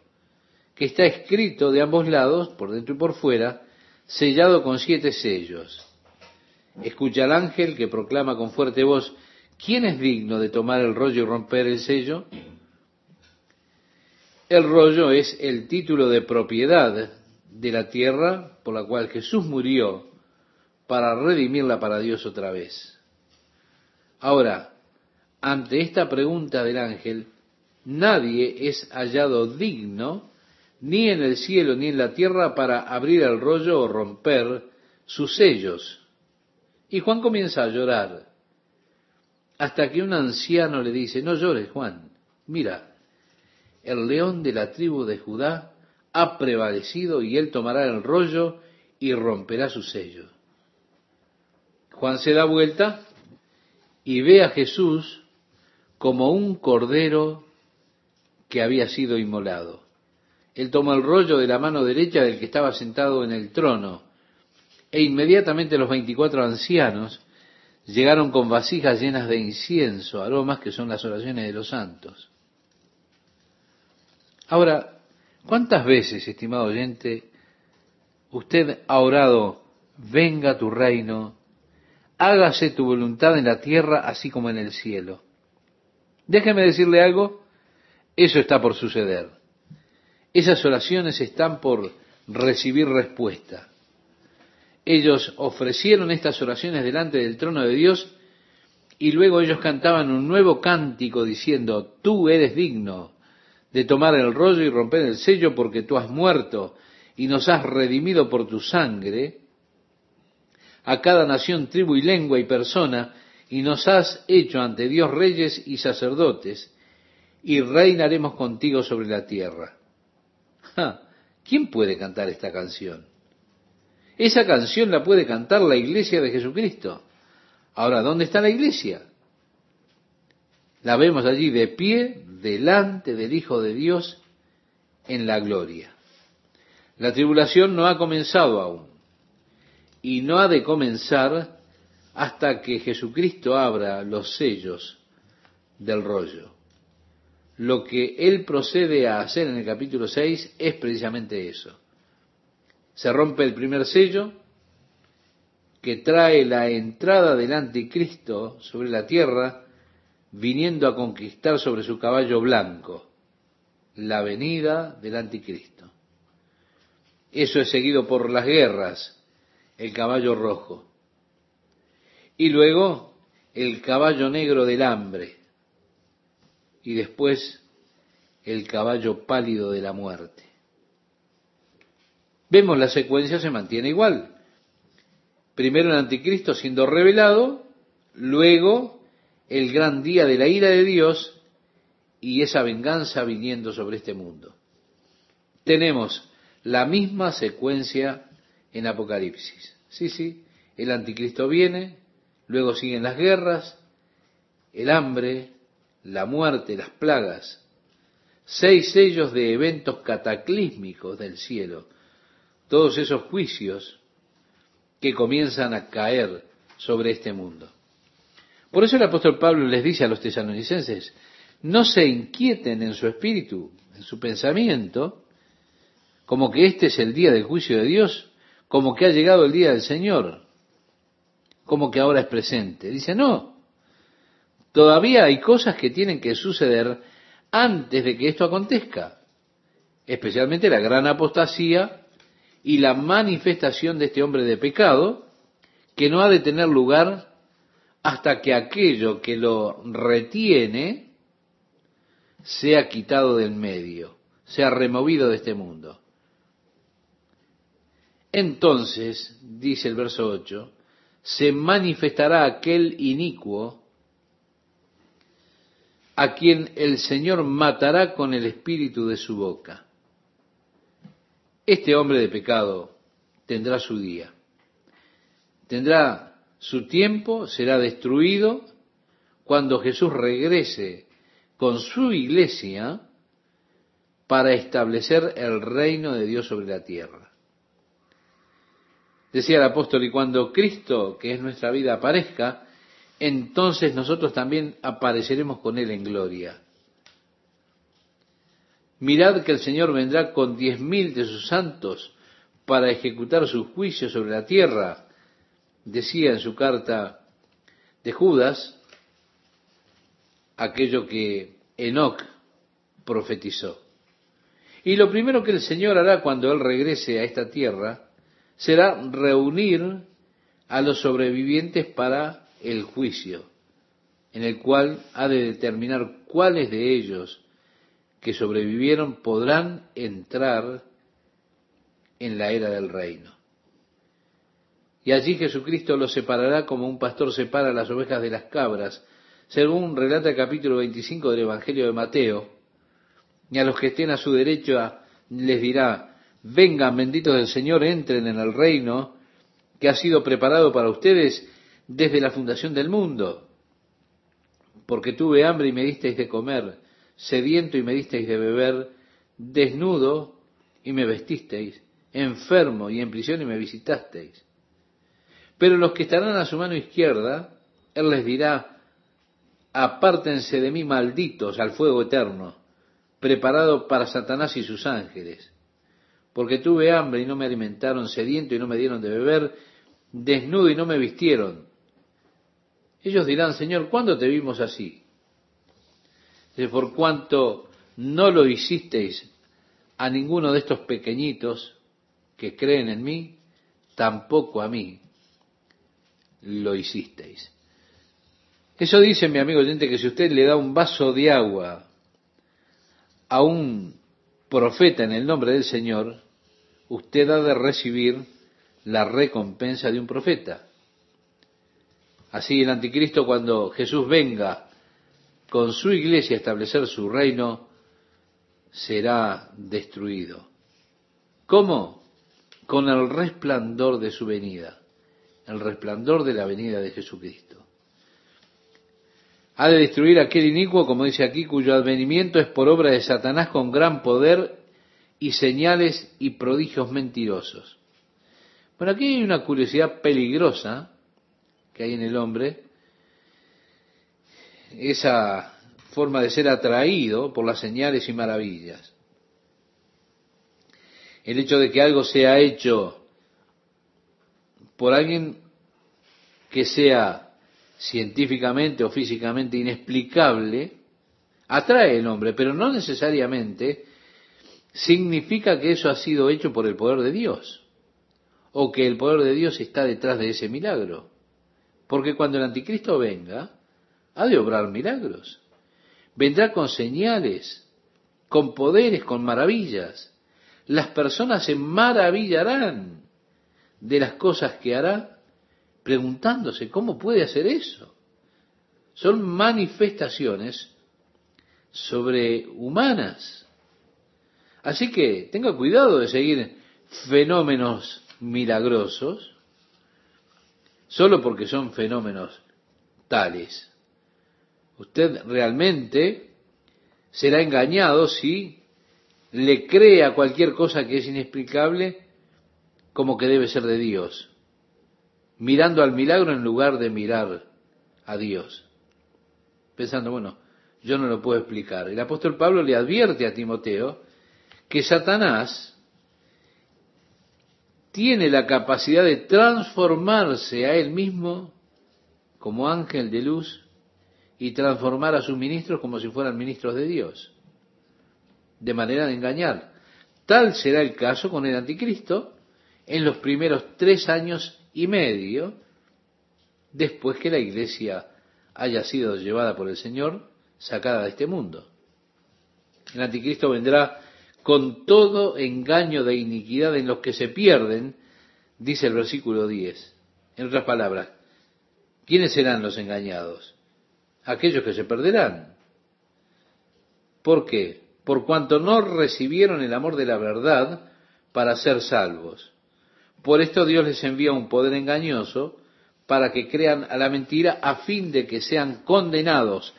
que está escrito de ambos lados, por dentro y por fuera, sellado con siete sellos. Escucha al ángel que proclama con fuerte voz, ¿Quién es digno de tomar el rollo y romper el sello? El rollo es el título de propiedad de la tierra por la cual Jesús murió para redimirla para Dios otra vez. Ahora, ante esta pregunta del ángel, nadie es hallado digno, ni en el cielo ni en la tierra, para abrir el rollo o romper sus sellos. Y Juan comienza a llorar hasta que un anciano le dice, no llores Juan, mira, el león de la tribu de Judá ha prevalecido y él tomará el rollo y romperá su sello. Juan se da vuelta y ve a Jesús como un cordero que había sido inmolado. Él toma el rollo de la mano derecha del que estaba sentado en el trono e inmediatamente los veinticuatro ancianos llegaron con vasijas llenas de incienso, aromas que son las oraciones de los santos. Ahora, ¿cuántas veces, estimado oyente, usted ha orado, venga tu reino, hágase tu voluntad en la tierra así como en el cielo? Déjeme decirle algo, eso está por suceder. Esas oraciones están por recibir respuesta ellos ofrecieron estas oraciones delante del trono de Dios y luego ellos cantaban un nuevo cántico diciendo, tú eres digno de tomar el rollo y romper el sello porque tú has muerto y nos has redimido por tu sangre a cada nación, tribu y lengua y persona y nos has hecho ante Dios reyes y sacerdotes y reinaremos contigo sobre la tierra. ¿Quién puede cantar esta canción? Esa canción la puede cantar la iglesia de Jesucristo. Ahora, ¿dónde está la iglesia? La vemos allí de pie delante del Hijo de Dios en la gloria. La tribulación no ha comenzado aún. y no ha de comenzar hasta que Jesucristo abra los sellos del rollo. Lo que él procede a hacer en el capítulo 6 es precisamente eso. Se rompe el primer sello que trae la entrada del anticristo sobre la tierra, viniendo a conquistar sobre su caballo blanco la venida del anticristo. Eso es seguido por las guerras, el caballo rojo. Y luego el caballo negro del hambre. Y después el caballo pálido de la muerte. Vemos la secuencia se mantiene igual. Primero el anticristo siendo revelado, luego el gran día de la ira de Dios y esa venganza viniendo sobre este mundo. Tenemos la misma secuencia en Apocalipsis. Sí, sí, el anticristo viene, luego siguen las guerras, el hambre, la muerte, las plagas, seis sellos de eventos cataclísmicos del cielo, todos esos juicios que comienzan a caer sobre este mundo. Por eso el apóstol Pablo les dice a los tesalonicenses, no se inquieten en su espíritu, en su pensamiento, como que este es el día del juicio de Dios, como que ha llegado el día del Señor, como que ahora es presente. Dice, no, todavía hay cosas que tienen que suceder antes de que esto acontezca, especialmente la gran apostasía y la manifestación de este hombre de pecado, que no ha de tener lugar hasta que aquello que lo retiene sea quitado del medio, sea removido de este mundo. Entonces, dice el verso 8, se manifestará aquel inicuo a quien el Señor matará con el espíritu de su boca. Este hombre de pecado tendrá su día, tendrá su tiempo, será destruido cuando Jesús regrese con su iglesia para establecer el reino de Dios sobre la tierra. Decía el apóstol, y cuando Cristo, que es nuestra vida, aparezca, entonces nosotros también apareceremos con Él en gloria. Mirad que el Señor vendrá con diez mil de sus santos para ejecutar su juicio sobre la tierra, decía en su carta de Judas, aquello que Enoch profetizó. Y lo primero que el Señor hará cuando Él regrese a esta tierra será reunir a los sobrevivientes para el juicio, en el cual ha de determinar cuáles de ellos que sobrevivieron podrán entrar en la era del reino. Y allí Jesucristo los separará como un pastor separa las ovejas de las cabras, según relata el capítulo 25 del Evangelio de Mateo, y a los que estén a su derecha les dirá, vengan benditos del Señor, entren en el reino que ha sido preparado para ustedes desde la fundación del mundo. Porque tuve hambre y me disteis de comer, sediento y me disteis de beber, desnudo y me vestisteis, enfermo y en prisión y me visitasteis. Pero los que estarán a su mano izquierda, Él les dirá, apártense de mí malditos al fuego eterno, preparado para Satanás y sus ángeles porque tuve hambre y no me alimentaron, sediento y no me dieron de beber, desnudo y no me vistieron. Ellos dirán, Señor, ¿cuándo te vimos así? por cuanto no lo hicisteis a ninguno de estos pequeñitos que creen en mí, tampoco a mí lo hicisteis. Eso dice mi amigo oyente que si usted le da un vaso de agua a un profeta en el nombre del Señor, usted ha de recibir la recompensa de un profeta. Así el anticristo cuando Jesús venga con su iglesia a establecer su reino, será destruido. ¿Cómo? Con el resplandor de su venida, el resplandor de la venida de Jesucristo. Ha de destruir aquel inicuo, como dice aquí, cuyo advenimiento es por obra de Satanás con gran poder y señales y prodigios mentirosos, Bueno, aquí hay una curiosidad peligrosa que hay en el hombre, esa forma de ser atraído por las señales y maravillas. El hecho de que algo sea hecho por alguien que sea científicamente o físicamente inexplicable, atrae el hombre, pero no necesariamente significa que eso ha sido hecho por el poder de Dios o que el poder de Dios está detrás de ese milagro. Porque cuando el anticristo venga, ha de obrar milagros. Vendrá con señales, con poderes, con maravillas. Las personas se maravillarán de las cosas que hará, preguntándose cómo puede hacer eso. Son manifestaciones sobrehumanas. Así que tenga cuidado de seguir fenómenos milagrosos solo porque son fenómenos tales. Usted realmente será engañado si le cree a cualquier cosa que es inexplicable como que debe ser de Dios, mirando al milagro en lugar de mirar a Dios. Pensando, bueno, yo no lo puedo explicar. El apóstol Pablo le advierte a Timoteo que Satanás tiene la capacidad de transformarse a él mismo como ángel de luz y transformar a sus ministros como si fueran ministros de Dios, de manera de engañar. Tal será el caso con el anticristo en los primeros tres años y medio después que la iglesia haya sido llevada por el Señor sacada de este mundo. El anticristo vendrá con todo engaño de iniquidad en los que se pierden, dice el versículo 10. En otras palabras, ¿quiénes serán los engañados? Aquellos que se perderán. ¿Por qué? Por cuanto no recibieron el amor de la verdad para ser salvos. Por esto Dios les envía un poder engañoso para que crean a la mentira a fin de que sean condenados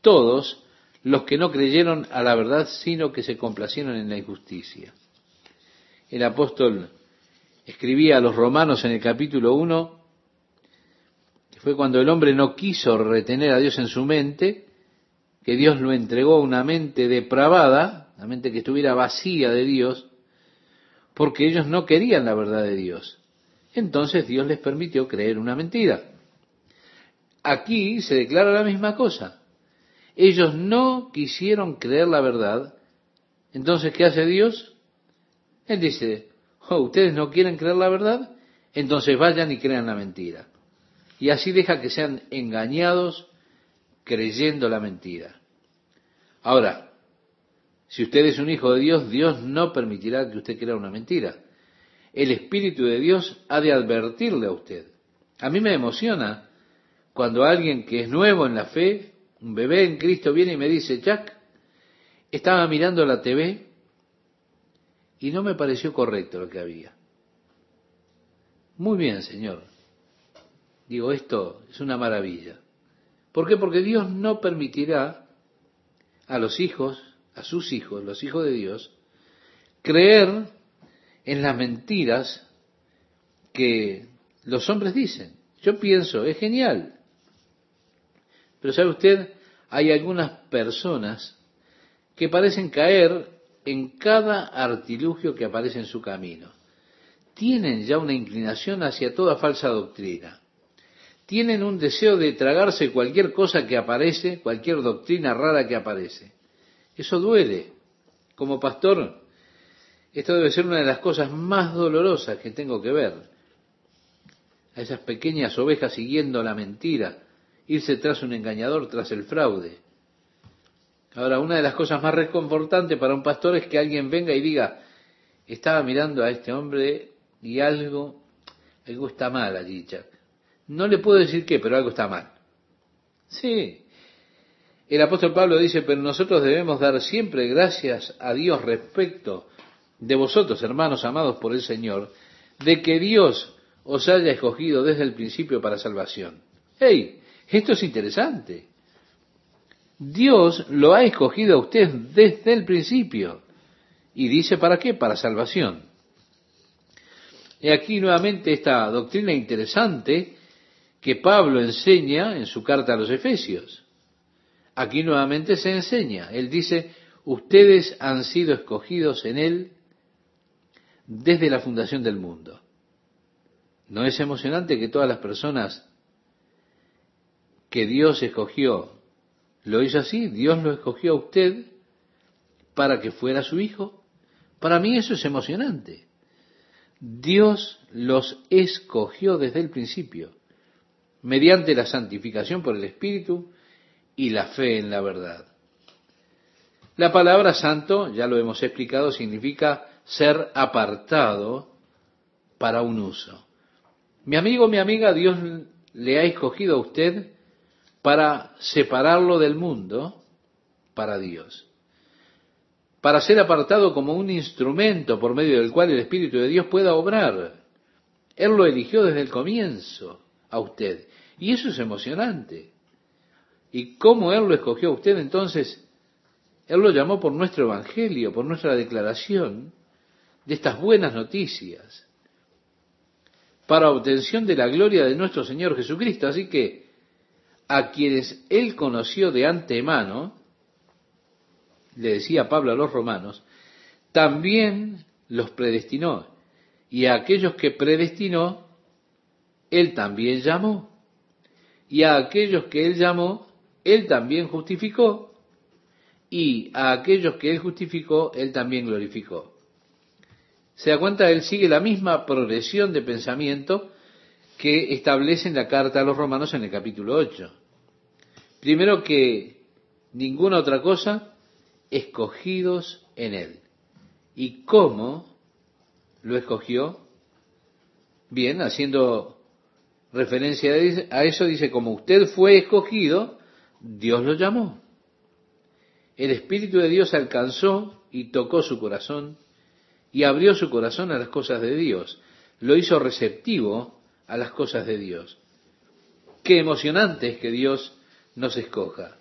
todos los que no creyeron a la verdad, sino que se complacieron en la injusticia. El apóstol escribía a los romanos en el capítulo 1, que fue cuando el hombre no quiso retener a Dios en su mente, que Dios lo entregó a una mente depravada, una mente que estuviera vacía de Dios, porque ellos no querían la verdad de Dios. Entonces Dios les permitió creer una mentira. Aquí se declara la misma cosa. Ellos no quisieron creer la verdad. Entonces, ¿qué hace Dios? Él dice, oh, ustedes no quieren creer la verdad, entonces vayan y crean la mentira. Y así deja que sean engañados creyendo la mentira. Ahora, si usted es un hijo de Dios, Dios no permitirá que usted crea una mentira. El Espíritu de Dios ha de advertirle a usted. A mí me emociona cuando alguien que es nuevo en la fe un bebé en Cristo viene y me dice, Jack, estaba mirando la TV y no me pareció correcto lo que había. Muy bien, Señor. Digo, esto es una maravilla. ¿Por qué? Porque Dios no permitirá a los hijos, a sus hijos, los hijos de Dios, creer en las mentiras que los hombres dicen. Yo pienso, es genial. Pero ¿sabe usted? Hay algunas personas que parecen caer en cada artilugio que aparece en su camino. Tienen ya una inclinación hacia toda falsa doctrina. Tienen un deseo de tragarse cualquier cosa que aparece, cualquier doctrina rara que aparece. Eso duele. Como pastor, esto debe ser una de las cosas más dolorosas que tengo que ver. A esas pequeñas ovejas siguiendo la mentira, irse tras un engañador, tras el fraude. Ahora, una de las cosas más reconfortantes para un pastor es que alguien venga y diga, estaba mirando a este hombre y algo, algo está mal allí, Chuck. No le puedo decir qué, pero algo está mal. Sí. El apóstol Pablo dice, pero nosotros debemos dar siempre gracias a Dios respecto de vosotros, hermanos amados por el Señor, de que Dios os haya escogido desde el principio para salvación. ¡Hey! Esto es interesante. Dios lo ha escogido a usted desde el principio. Y dice, ¿para qué? Para salvación. He aquí nuevamente esta doctrina interesante que Pablo enseña en su carta a los Efesios. Aquí nuevamente se enseña. Él dice, ustedes han sido escogidos en Él desde la fundación del mundo. ¿No es emocionante que todas las personas que Dios escogió lo hizo así? Dios lo escogió a usted para que fuera su hijo. Para mí eso es emocionante. Dios los escogió desde el principio, mediante la santificación por el Espíritu y la fe en la verdad. La palabra santo, ya lo hemos explicado, significa ser apartado para un uso. Mi amigo, mi amiga, Dios le ha escogido a usted para separarlo del mundo para Dios, para ser apartado como un instrumento por medio del cual el Espíritu de Dios pueda obrar. Él lo eligió desde el comienzo a usted. Y eso es emocionante. ¿Y cómo Él lo escogió a usted entonces? Él lo llamó por nuestro Evangelio, por nuestra declaración de estas buenas noticias, para obtención de la gloria de nuestro Señor Jesucristo. Así que a quienes Él conoció de antemano, le decía Pablo a los romanos, también los predestinó. Y a aquellos que predestinó, Él también llamó. Y a aquellos que Él llamó, Él también justificó. Y a aquellos que Él justificó, Él también glorificó se da cuenta, él sigue la misma progresión de pensamiento que establece en la carta a los romanos en el capítulo 8. Primero que ninguna otra cosa, escogidos en él. ¿Y cómo lo escogió? Bien, haciendo referencia a eso, dice, como usted fue escogido, Dios lo llamó. El Espíritu de Dios alcanzó y tocó su corazón y abrió su corazón a las cosas de Dios. Lo hizo receptivo a las cosas de Dios. Qué emocionante es que Dios nos escoja,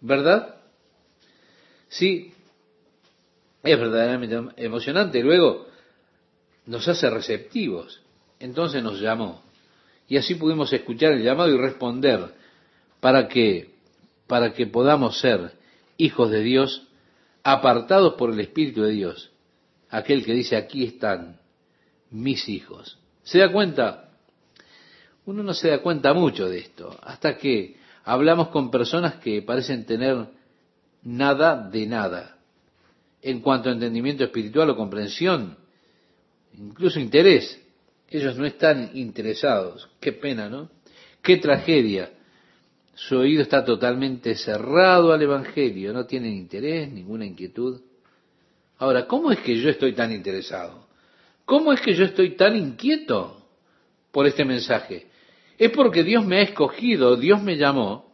¿verdad? Sí, es verdaderamente emocionante. Luego nos hace receptivos. Entonces nos llamó. Y así pudimos escuchar el llamado y responder para que, para que podamos ser hijos de Dios, apartados por el Espíritu de Dios aquel que dice, aquí están mis hijos. ¿Se da cuenta? Uno no se da cuenta mucho de esto, hasta que hablamos con personas que parecen tener nada de nada en cuanto a entendimiento espiritual o comprensión, incluso interés. Ellos no están interesados. Qué pena, ¿no? Qué tragedia. Su oído está totalmente cerrado al Evangelio, no tienen interés, ninguna inquietud. Ahora, ¿cómo es que yo estoy tan interesado? ¿Cómo es que yo estoy tan inquieto por este mensaje? Es porque Dios me ha escogido, Dios me llamó,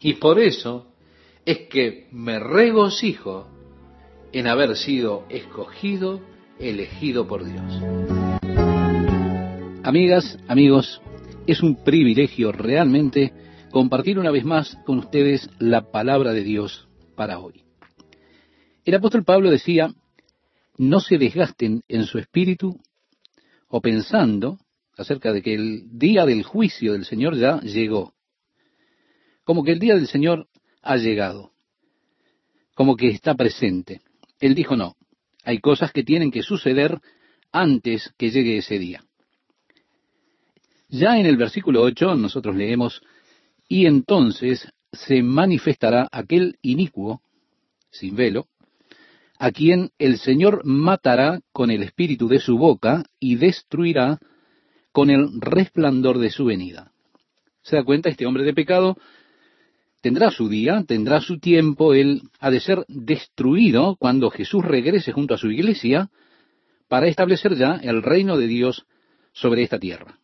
y por eso es que me regocijo en haber sido escogido, elegido por Dios. Amigas, amigos, es un privilegio realmente compartir una vez más con ustedes la palabra de Dios para hoy. El apóstol Pablo decía, no se desgasten en su espíritu o pensando acerca de que el día del juicio del Señor ya llegó. Como que el día del Señor ha llegado. Como que está presente. Él dijo no. Hay cosas que tienen que suceder antes que llegue ese día. Ya en el versículo 8 nosotros leemos, y entonces se manifestará aquel inicuo, sin velo, a quien el Señor matará con el espíritu de su boca y destruirá con el resplandor de su venida. ¿Se da cuenta? Este hombre de pecado tendrá su día, tendrá su tiempo, él ha de ser destruido cuando Jesús regrese junto a su iglesia para establecer ya el reino de Dios sobre esta tierra.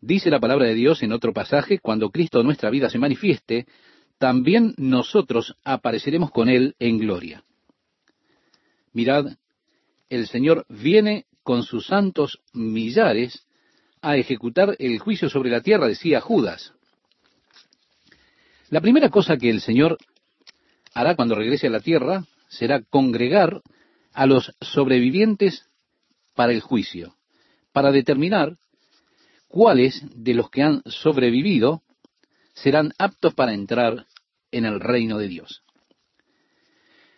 Dice la palabra de Dios en otro pasaje, cuando Cristo nuestra vida se manifieste, también nosotros apareceremos con Él en gloria. Mirad, el Señor viene con sus santos millares a ejecutar el juicio sobre la tierra, decía Judas. La primera cosa que el Señor hará cuando regrese a la tierra será congregar a los sobrevivientes para el juicio, para determinar cuáles de los que han sobrevivido serán aptos para entrar en el reino de Dios.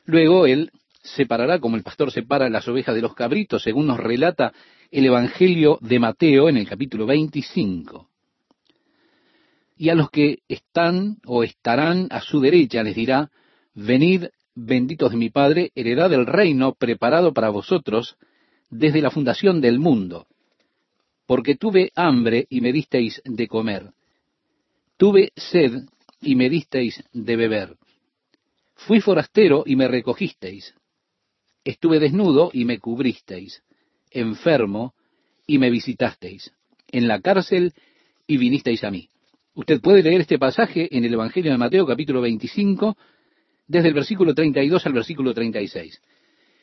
Luego él separará como el pastor separa las ovejas de los cabritos, según nos relata el Evangelio de Mateo en el capítulo 25. Y a los que están o estarán a su derecha les dirá, venid benditos de mi Padre, heredad del reino preparado para vosotros desde la fundación del mundo. Porque tuve hambre y me disteis de comer. Tuve sed y me disteis de beber. Fui forastero y me recogisteis. Estuve desnudo y me cubristeis. Enfermo y me visitasteis. En la cárcel y vinisteis a mí. Usted puede leer este pasaje en el Evangelio de Mateo capítulo 25, desde el versículo 32 al versículo 36.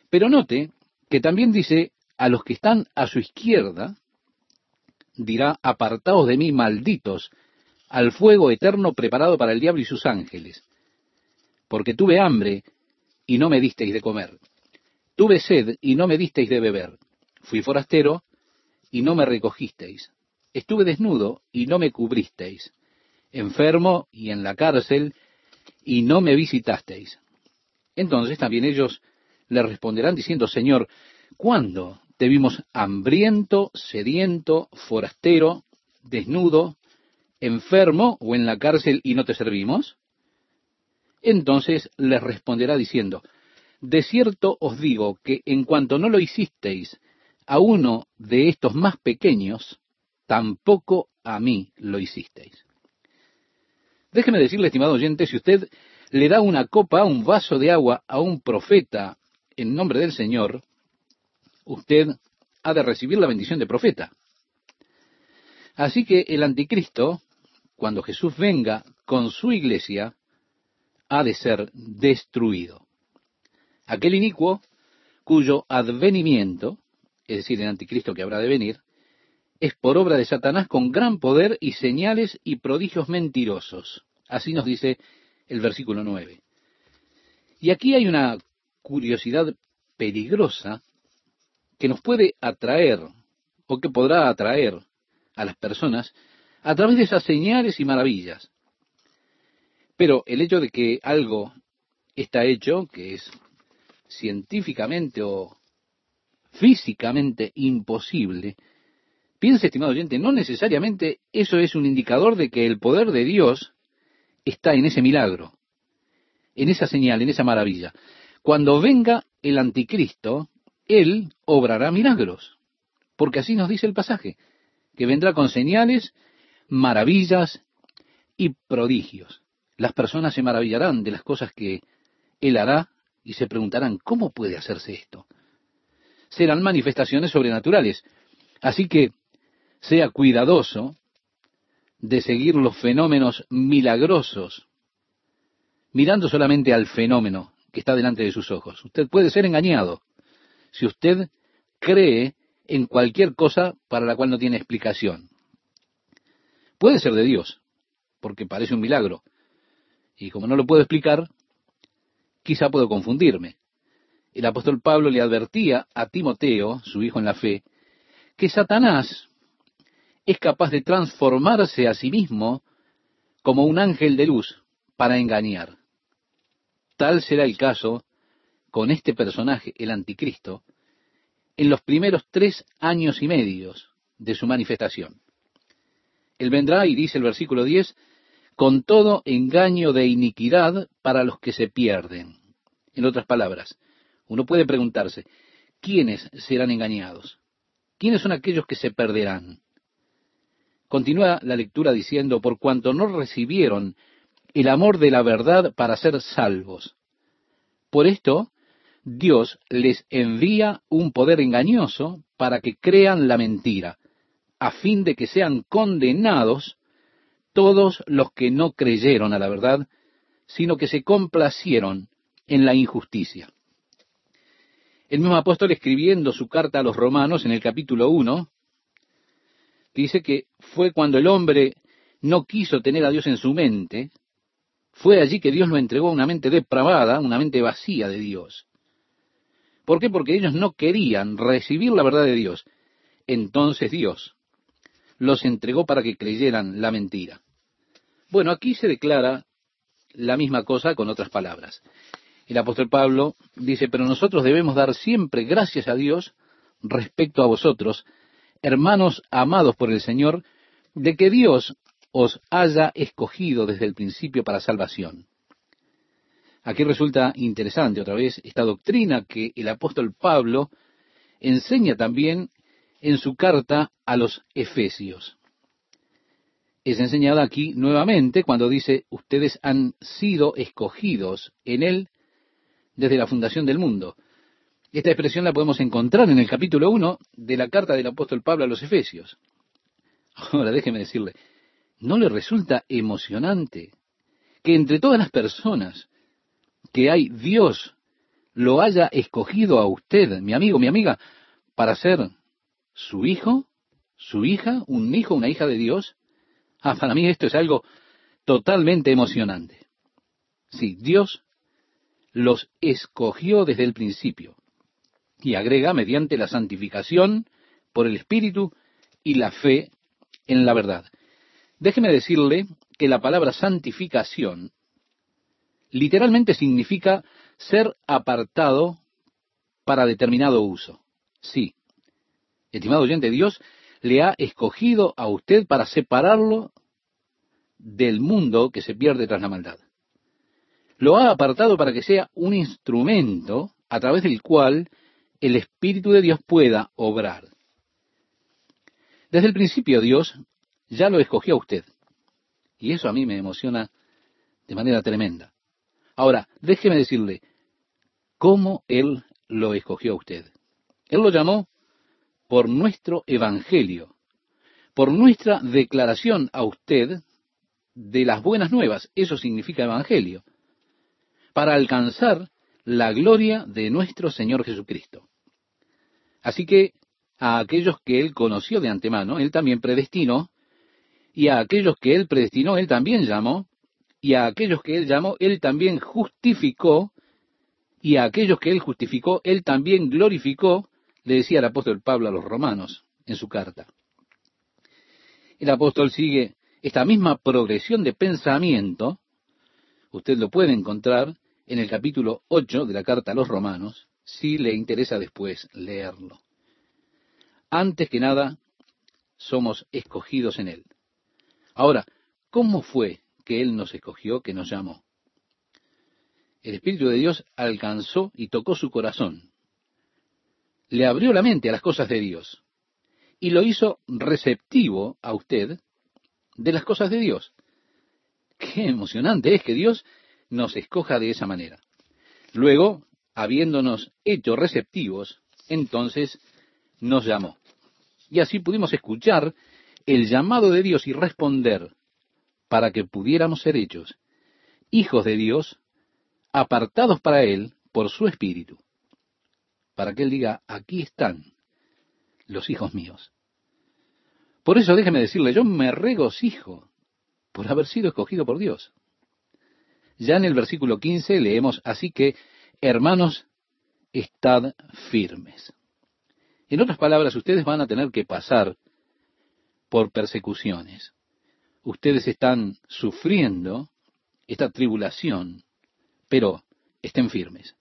Pero note que también dice, a los que están a su izquierda, dirá, apartaos de mí, malditos, al fuego eterno preparado para el diablo y sus ángeles. Porque tuve hambre y no me disteis de comer. Tuve sed y no me disteis de beber. Fui forastero y no me recogisteis. Estuve desnudo y no me cubristeis. Enfermo y en la cárcel y no me visitasteis. Entonces también ellos le responderán diciendo, Señor, ¿cuándo te vimos hambriento, sediento, forastero, desnudo, enfermo o en la cárcel y no te servimos? Entonces les responderá diciendo, de cierto os digo que en cuanto no lo hicisteis a uno de estos más pequeños, tampoco a mí lo hicisteis. Déjeme decirle, estimado oyente, si usted le da una copa, un vaso de agua a un profeta en nombre del Señor, usted ha de recibir la bendición de profeta. Así que el anticristo, cuando Jesús venga con su iglesia, ha de ser destruido. Aquel inicuo cuyo advenimiento, es decir, el anticristo que habrá de venir, es por obra de Satanás con gran poder y señales y prodigios mentirosos. Así nos dice el versículo 9. Y aquí hay una curiosidad peligrosa que nos puede atraer o que podrá atraer a las personas a través de esas señales y maravillas. Pero el hecho de que algo está hecho, que es científicamente o físicamente imposible, Piense, estimado oyente, no necesariamente eso es un indicador de que el poder de Dios está en ese milagro, en esa señal, en esa maravilla. Cuando venga el anticristo, él obrará milagros, porque así nos dice el pasaje, que vendrá con señales, maravillas y prodigios. Las personas se maravillarán de las cosas que él hará y se preguntarán, ¿cómo puede hacerse esto? Serán manifestaciones sobrenaturales. Así que sea cuidadoso de seguir los fenómenos milagrosos, mirando solamente al fenómeno que está delante de sus ojos. Usted puede ser engañado si usted cree en cualquier cosa para la cual no tiene explicación. Puede ser de Dios, porque parece un milagro. Y como no lo puedo explicar, quizá puedo confundirme. El apóstol Pablo le advertía a Timoteo, su hijo en la fe, que Satanás es capaz de transformarse a sí mismo como un ángel de luz para engañar. Tal será el caso con este personaje, el anticristo, en los primeros tres años y medios de su manifestación. Él vendrá, y dice el versículo 10, con todo engaño de iniquidad para los que se pierden. En otras palabras, uno puede preguntarse, ¿quiénes serán engañados? ¿Quiénes son aquellos que se perderán? Continúa la lectura diciendo, por cuanto no recibieron el amor de la verdad para ser salvos. Por esto, Dios les envía un poder engañoso para que crean la mentira, a fin de que sean condenados todos los que no creyeron a la verdad, sino que se complacieron en la injusticia. El mismo apóstol escribiendo su carta a los romanos en el capítulo 1, dice que fue cuando el hombre no quiso tener a Dios en su mente, fue allí que Dios lo entregó a una mente depravada, una mente vacía de Dios. ¿Por qué? Porque ellos no querían recibir la verdad de Dios. Entonces Dios los entregó para que creyeran la mentira. Bueno, aquí se declara la misma cosa con otras palabras. El apóstol Pablo dice, pero nosotros debemos dar siempre gracias a Dios respecto a vosotros, hermanos amados por el Señor, de que Dios os haya escogido desde el principio para salvación. Aquí resulta interesante otra vez esta doctrina que el apóstol Pablo enseña también en su carta a los Efesios. Es enseñada aquí nuevamente cuando dice, ustedes han sido escogidos en Él desde la fundación del mundo. Esta expresión la podemos encontrar en el capítulo 1 de la carta del apóstol Pablo a los Efesios. Ahora déjeme decirle, ¿no le resulta emocionante que entre todas las personas que hay Dios lo haya escogido a usted, mi amigo, mi amiga, para ser su hijo, su hija, un hijo, una hija de Dios? Ah, para mí esto es algo totalmente emocionante. Sí, Dios los escogió desde el principio y agrega mediante la santificación por el Espíritu y la fe en la verdad. Déjeme decirle que la palabra santificación literalmente significa ser apartado para determinado uso. Sí, estimado oyente, Dios le ha escogido a usted para separarlo del mundo que se pierde tras la maldad. Lo ha apartado para que sea un instrumento a través del cual el Espíritu de Dios pueda obrar. Desde el principio Dios ya lo escogió a usted. Y eso a mí me emociona de manera tremenda. Ahora, déjeme decirle, ¿cómo Él lo escogió a usted? Él lo llamó por nuestro Evangelio, por nuestra declaración a usted de las buenas nuevas. Eso significa Evangelio. Para alcanzar la gloria de nuestro Señor Jesucristo. Así que a aquellos que Él conoció de antemano, Él también predestinó, y a aquellos que Él predestinó, Él también llamó, y a aquellos que Él llamó, Él también justificó, y a aquellos que Él justificó, Él también glorificó, le decía el apóstol Pablo a los romanos en su carta. El apóstol sigue esta misma progresión de pensamiento, usted lo puede encontrar en el capítulo 8 de la carta a los romanos, si le interesa después leerlo. Antes que nada, somos escogidos en Él. Ahora, ¿cómo fue que Él nos escogió, que nos llamó? El Espíritu de Dios alcanzó y tocó su corazón. Le abrió la mente a las cosas de Dios. Y lo hizo receptivo a usted de las cosas de Dios. Qué emocionante es que Dios nos escoja de esa manera. Luego, habiéndonos hecho receptivos, entonces nos llamó. Y así pudimos escuchar el llamado de Dios y responder para que pudiéramos ser hechos hijos de Dios, apartados para Él por su Espíritu, para que Él diga, aquí están los hijos míos. Por eso déjeme decirle, yo me regocijo por haber sido escogido por Dios. Ya en el versículo 15 leemos, así que, hermanos, estad firmes. En otras palabras, ustedes van a tener que pasar por persecuciones. Ustedes están sufriendo esta tribulación, pero estén firmes.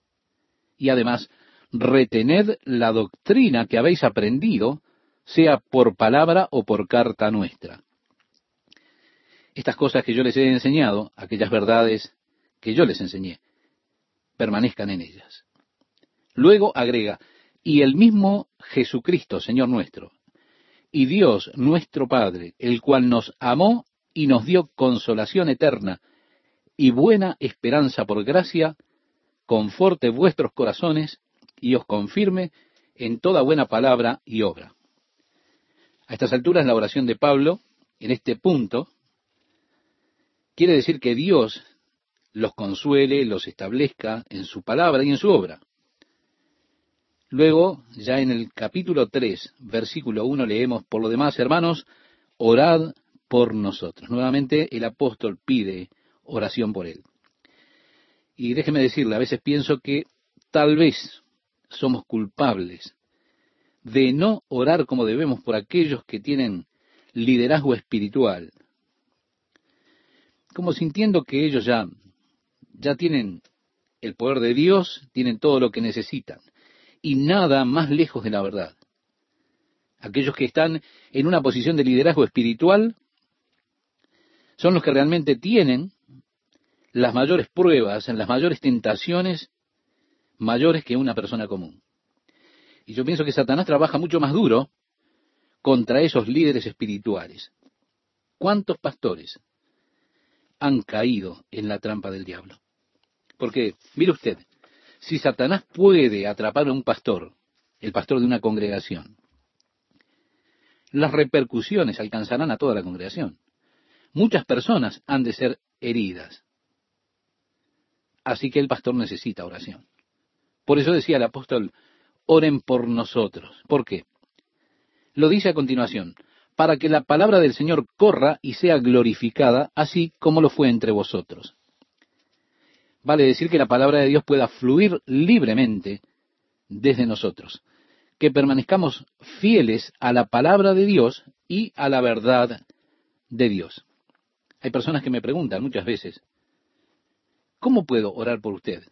Y además, retened la doctrina que habéis aprendido, sea por palabra o por carta nuestra. Estas cosas que yo les he enseñado, aquellas verdades que yo les enseñé, permanezcan en ellas. Luego agrega, y el mismo Jesucristo, Señor nuestro, y Dios nuestro Padre, el cual nos amó y nos dio consolación eterna y buena esperanza por gracia, conforte vuestros corazones y os confirme en toda buena palabra y obra. A estas alturas la oración de Pablo, en este punto, quiere decir que Dios los consuele, los establezca en su palabra y en su obra. Luego, ya en el capítulo 3, versículo 1, leemos, por lo demás, hermanos, orad por nosotros. Nuevamente el apóstol pide oración por él. Y déjeme decirle, a veces pienso que tal vez somos culpables de no orar como debemos por aquellos que tienen liderazgo espiritual, como sintiendo que ellos ya, ya tienen el poder de Dios, tienen todo lo que necesitan, y nada más lejos de la verdad. Aquellos que están en una posición de liderazgo espiritual son los que realmente tienen las mayores pruebas, las mayores tentaciones, mayores que una persona común. Y yo pienso que Satanás trabaja mucho más duro contra esos líderes espirituales. ¿Cuántos pastores han caído en la trampa del diablo? Porque, mire usted, si Satanás puede atrapar a un pastor, el pastor de una congregación, las repercusiones alcanzarán a toda la congregación. Muchas personas han de ser heridas. Así que el pastor necesita oración. Por eso decía el apóstol, oren por nosotros. ¿Por qué? Lo dice a continuación, para que la palabra del Señor corra y sea glorificada, así como lo fue entre vosotros. Vale decir que la palabra de Dios pueda fluir libremente desde nosotros que permanezcamos fieles a la palabra de Dios y a la verdad de Dios. Hay personas que me preguntan muchas veces, ¿cómo puedo orar por usted?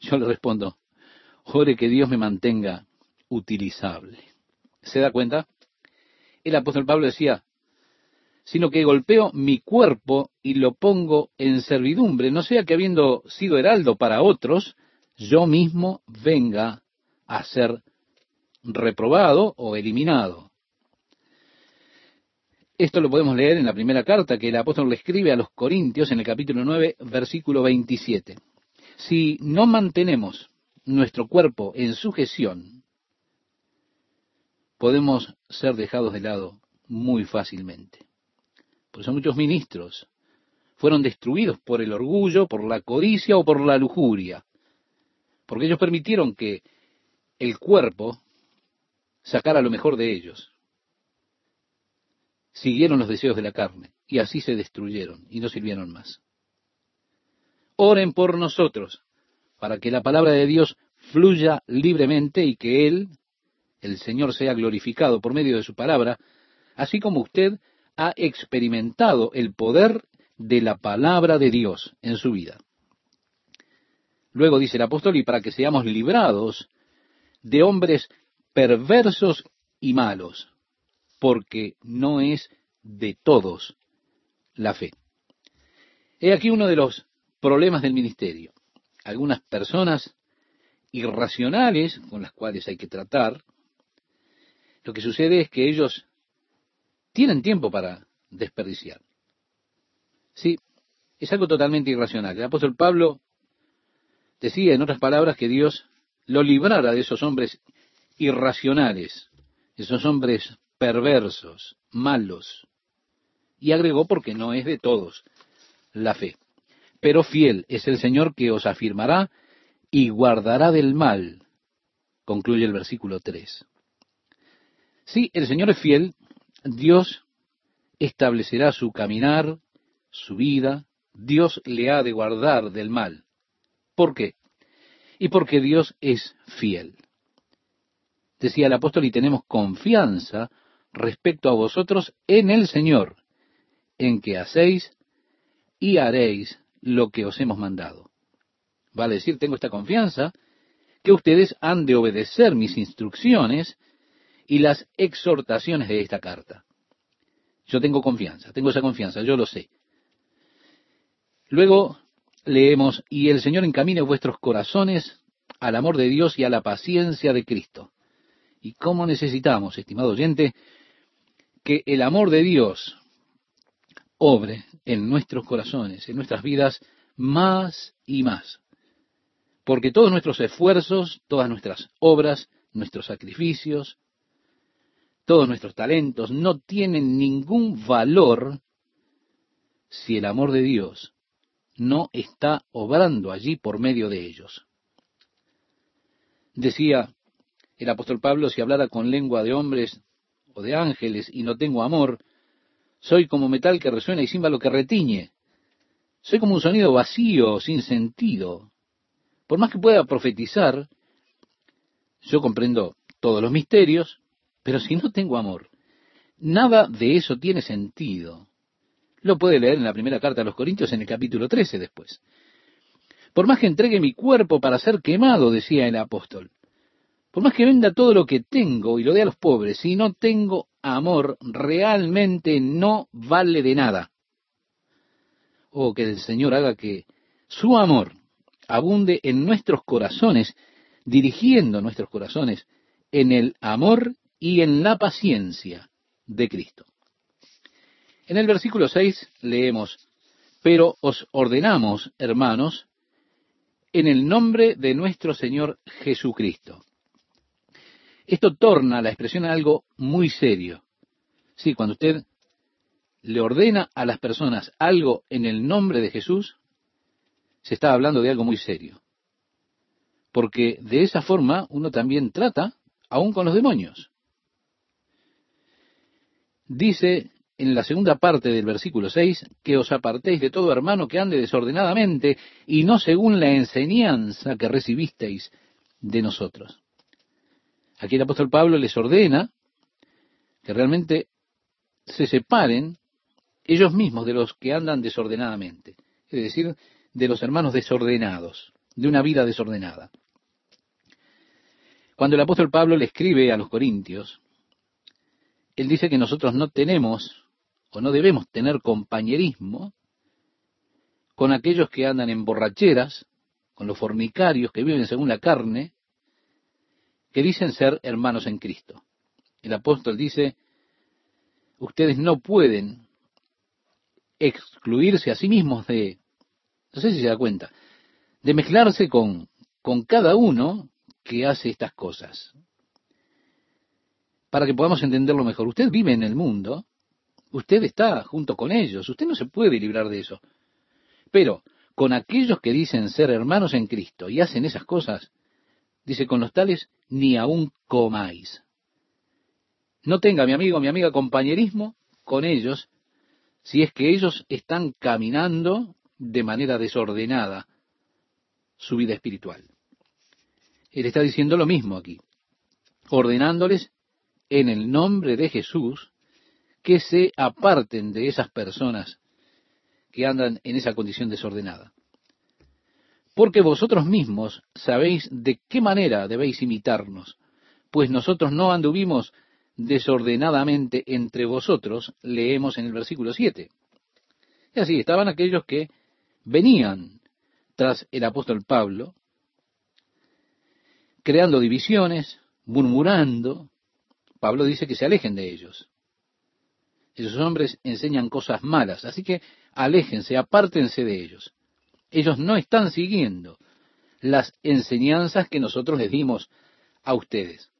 Yo le respondo, ore que Dios me mantenga utilizable. ¿Se da cuenta? El apóstol Pablo decía, sino que golpeo mi cuerpo y lo pongo en servidumbre, no sea que habiendo sido heraldo para otros, yo mismo venga a ser reprobado o eliminado. Esto lo podemos leer en la primera carta que el apóstol le escribe a los Corintios en el capítulo 9, versículo 27. Si no mantenemos nuestro cuerpo en sujeción, podemos ser dejados de lado muy fácilmente. Por eso muchos ministros fueron destruidos por el orgullo, por la codicia o por la lujuria, porque ellos permitieron que el cuerpo sacar lo mejor de ellos. Siguieron los deseos de la carne y así se destruyeron y no sirvieron más. Oren por nosotros para que la palabra de Dios fluya libremente y que Él, el Señor, sea glorificado por medio de su palabra, así como usted ha experimentado el poder de la palabra de Dios en su vida. Luego dice el apóstol, y para que seamos librados de hombres perversos y malos, porque no es de todos la fe. He aquí uno de los problemas del ministerio. Algunas personas irracionales con las cuales hay que tratar, lo que sucede es que ellos tienen tiempo para desperdiciar. Sí, es algo totalmente irracional. El apóstol Pablo decía, en otras palabras, que Dios lo librara de esos hombres irracionales, esos hombres perversos, malos. Y agregó porque no es de todos la fe. Pero fiel es el Señor que os afirmará y guardará del mal, concluye el versículo 3. Si el Señor es fiel, Dios establecerá su caminar, su vida, Dios le ha de guardar del mal. ¿Por qué? Y porque Dios es fiel decía el apóstol, y tenemos confianza respecto a vosotros en el Señor, en que hacéis y haréis lo que os hemos mandado. Vale decir, tengo esta confianza, que ustedes han de obedecer mis instrucciones y las exhortaciones de esta carta. Yo tengo confianza, tengo esa confianza, yo lo sé. Luego leemos, y el Señor encamine vuestros corazones al amor de Dios y a la paciencia de Cristo. Y cómo necesitamos, estimado oyente, que el amor de Dios obre en nuestros corazones, en nuestras vidas, más y más. Porque todos nuestros esfuerzos, todas nuestras obras, nuestros sacrificios, todos nuestros talentos no tienen ningún valor si el amor de Dios no está obrando allí por medio de ellos. Decía el apóstol Pablo, si hablara con lengua de hombres o de ángeles y no tengo amor, soy como metal que resuena y címbalo que retiñe. Soy como un sonido vacío, sin sentido. Por más que pueda profetizar, yo comprendo todos los misterios, pero si no tengo amor, nada de eso tiene sentido. Lo puede leer en la primera carta a los Corintios en el capítulo 13 después. Por más que entregue mi cuerpo para ser quemado, decía el apóstol, por más que venda todo lo que tengo y lo dé a los pobres, si no tengo amor, realmente no vale de nada. Oh, que el Señor haga que su amor abunde en nuestros corazones, dirigiendo nuestros corazones en el amor y en la paciencia de Cristo. En el versículo 6 leemos, pero os ordenamos, hermanos, en el nombre de nuestro Señor Jesucristo. Esto torna la expresión a algo muy serio. Sí, cuando usted le ordena a las personas algo en el nombre de Jesús, se está hablando de algo muy serio. Porque de esa forma uno también trata aún con los demonios. Dice en la segunda parte del versículo 6, que os apartéis de todo hermano que ande desordenadamente y no según la enseñanza que recibisteis de nosotros. Aquí el apóstol Pablo les ordena que realmente se separen ellos mismos de los que andan desordenadamente, es decir, de los hermanos desordenados, de una vida desordenada. Cuando el apóstol Pablo le escribe a los corintios, él dice que nosotros no tenemos o no debemos tener compañerismo con aquellos que andan en borracheras, con los fornicarios que viven según la carne, que dicen ser hermanos en Cristo. El apóstol dice, ustedes no pueden excluirse a sí mismos de, no sé si se da cuenta, de mezclarse con, con cada uno que hace estas cosas. Para que podamos entenderlo mejor, usted vive en el mundo, Usted está junto con ellos, usted no se puede librar de eso. Pero con aquellos que dicen ser hermanos en Cristo y hacen esas cosas, dice, con los tales ni aún comáis. No tenga, mi amigo, mi amiga, compañerismo con ellos si es que ellos están caminando de manera desordenada su vida espiritual. Él está diciendo lo mismo aquí, ordenándoles en el nombre de Jesús que se aparten de esas personas que andan en esa condición desordenada. Porque vosotros mismos sabéis de qué manera debéis imitarnos, pues nosotros no anduvimos desordenadamente entre vosotros, leemos en el versículo 7. Y así estaban aquellos que venían tras el apóstol Pablo, creando divisiones, murmurando. Pablo dice que se alejen de ellos. Esos hombres enseñan cosas malas, así que aléjense, apártense de ellos. Ellos no están siguiendo las enseñanzas que nosotros les dimos a ustedes.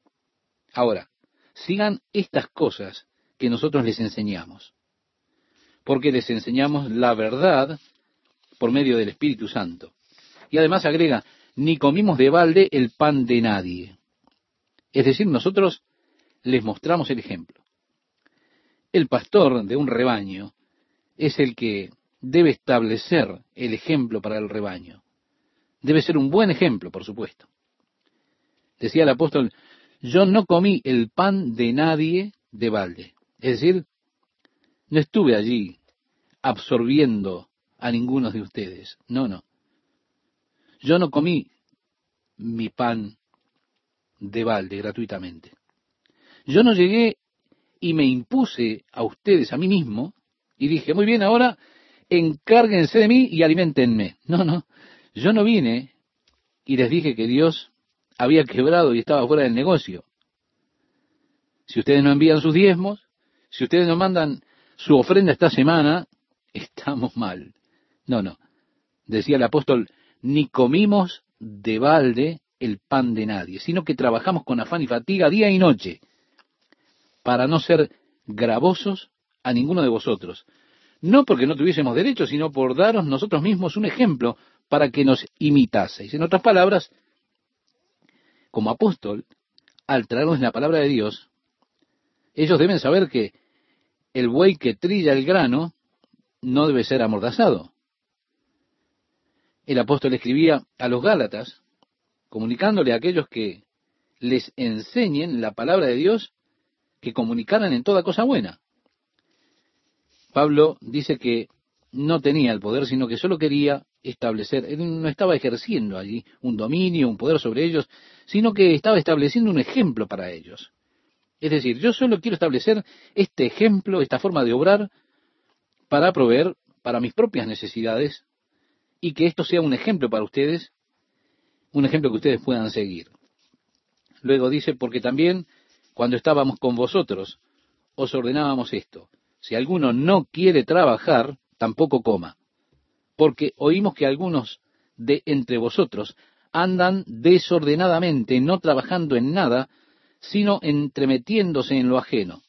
Ahora, sigan estas cosas que nosotros les enseñamos, porque les enseñamos la verdad por medio del Espíritu Santo. Y además agrega, ni comimos de balde el pan de nadie. Es decir, nosotros les mostramos el ejemplo. El pastor de un rebaño es el que debe establecer el ejemplo para el rebaño. Debe ser un buen ejemplo, por supuesto. Decía el apóstol, yo no comí el pan de nadie de balde. Es decir, no estuve allí absorbiendo a ninguno de ustedes. No, no. Yo no comí mi pan de balde gratuitamente. Yo no llegué y me impuse a ustedes, a mí mismo, y dije, muy bien, ahora encárguense de mí y alimentenme. No, no, yo no vine y les dije que Dios había quebrado y estaba fuera del negocio. Si ustedes no envían sus diezmos, si ustedes no mandan su ofrenda esta semana, estamos mal. No, no. Decía el apóstol, ni comimos de balde el pan de nadie, sino que trabajamos con afán y fatiga día y noche para no ser gravosos a ninguno de vosotros. No porque no tuviésemos derecho, sino por daros nosotros mismos un ejemplo para que nos imitaseis. En otras palabras, como apóstol, al traernos la palabra de Dios, ellos deben saber que el buey que trilla el grano no debe ser amordazado. El apóstol escribía a los Gálatas, comunicándole a aquellos que les enseñen la palabra de Dios que comunicaran en toda cosa buena. Pablo dice que no tenía el poder, sino que solo quería establecer, él no estaba ejerciendo allí un dominio, un poder sobre ellos, sino que estaba estableciendo un ejemplo para ellos. Es decir, yo solo quiero establecer este ejemplo, esta forma de obrar, para proveer para mis propias necesidades y que esto sea un ejemplo para ustedes, un ejemplo que ustedes puedan seguir. Luego dice, porque también cuando estábamos con vosotros, os ordenábamos esto, si alguno no quiere trabajar, tampoco coma, porque oímos que algunos de entre vosotros andan desordenadamente, no trabajando en nada, sino entremetiéndose en lo ajeno.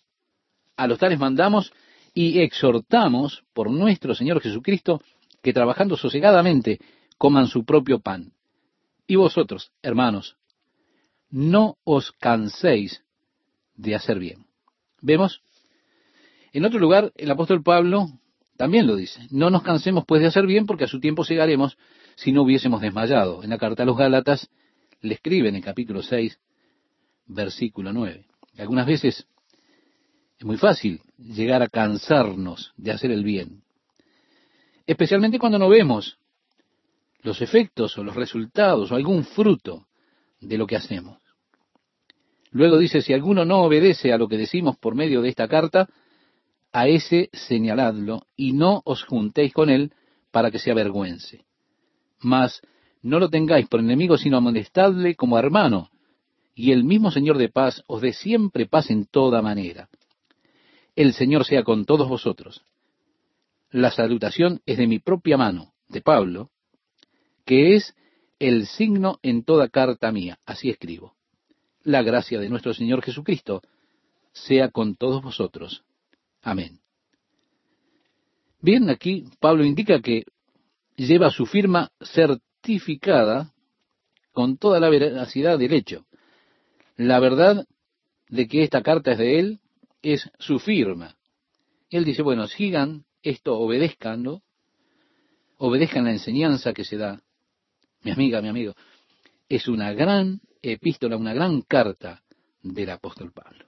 A los tales mandamos y exhortamos por nuestro Señor Jesucristo que trabajando sosegadamente coman su propio pan. Y vosotros, hermanos, no os canséis de hacer bien. ¿Vemos? En otro lugar, el apóstol Pablo también lo dice. No nos cansemos pues de hacer bien porque a su tiempo llegaremos si no hubiésemos desmayado. En la carta a los Gálatas le escribe en el capítulo 6, versículo 9. Algunas veces es muy fácil llegar a cansarnos de hacer el bien, especialmente cuando no vemos los efectos o los resultados o algún fruto de lo que hacemos. Luego dice, si alguno no obedece a lo que decimos por medio de esta carta, a ese señaladlo y no os juntéis con él para que se avergüence. Mas no lo tengáis por enemigo, sino amonestadle como hermano, y el mismo Señor de paz os dé siempre paz en toda manera. El Señor sea con todos vosotros. La salutación es de mi propia mano, de Pablo, que es el signo en toda carta mía. Así escribo. La gracia de nuestro Señor Jesucristo sea con todos vosotros. Amén. Bien, aquí Pablo indica que lleva su firma certificada con toda la veracidad del hecho. La verdad de que esta carta es de él es su firma. Él dice, bueno, sigan esto, obedezcanlo, obedezcan la enseñanza que se da. Mi amiga, mi amigo, es una gran epístola, una gran carta del apóstol Pablo.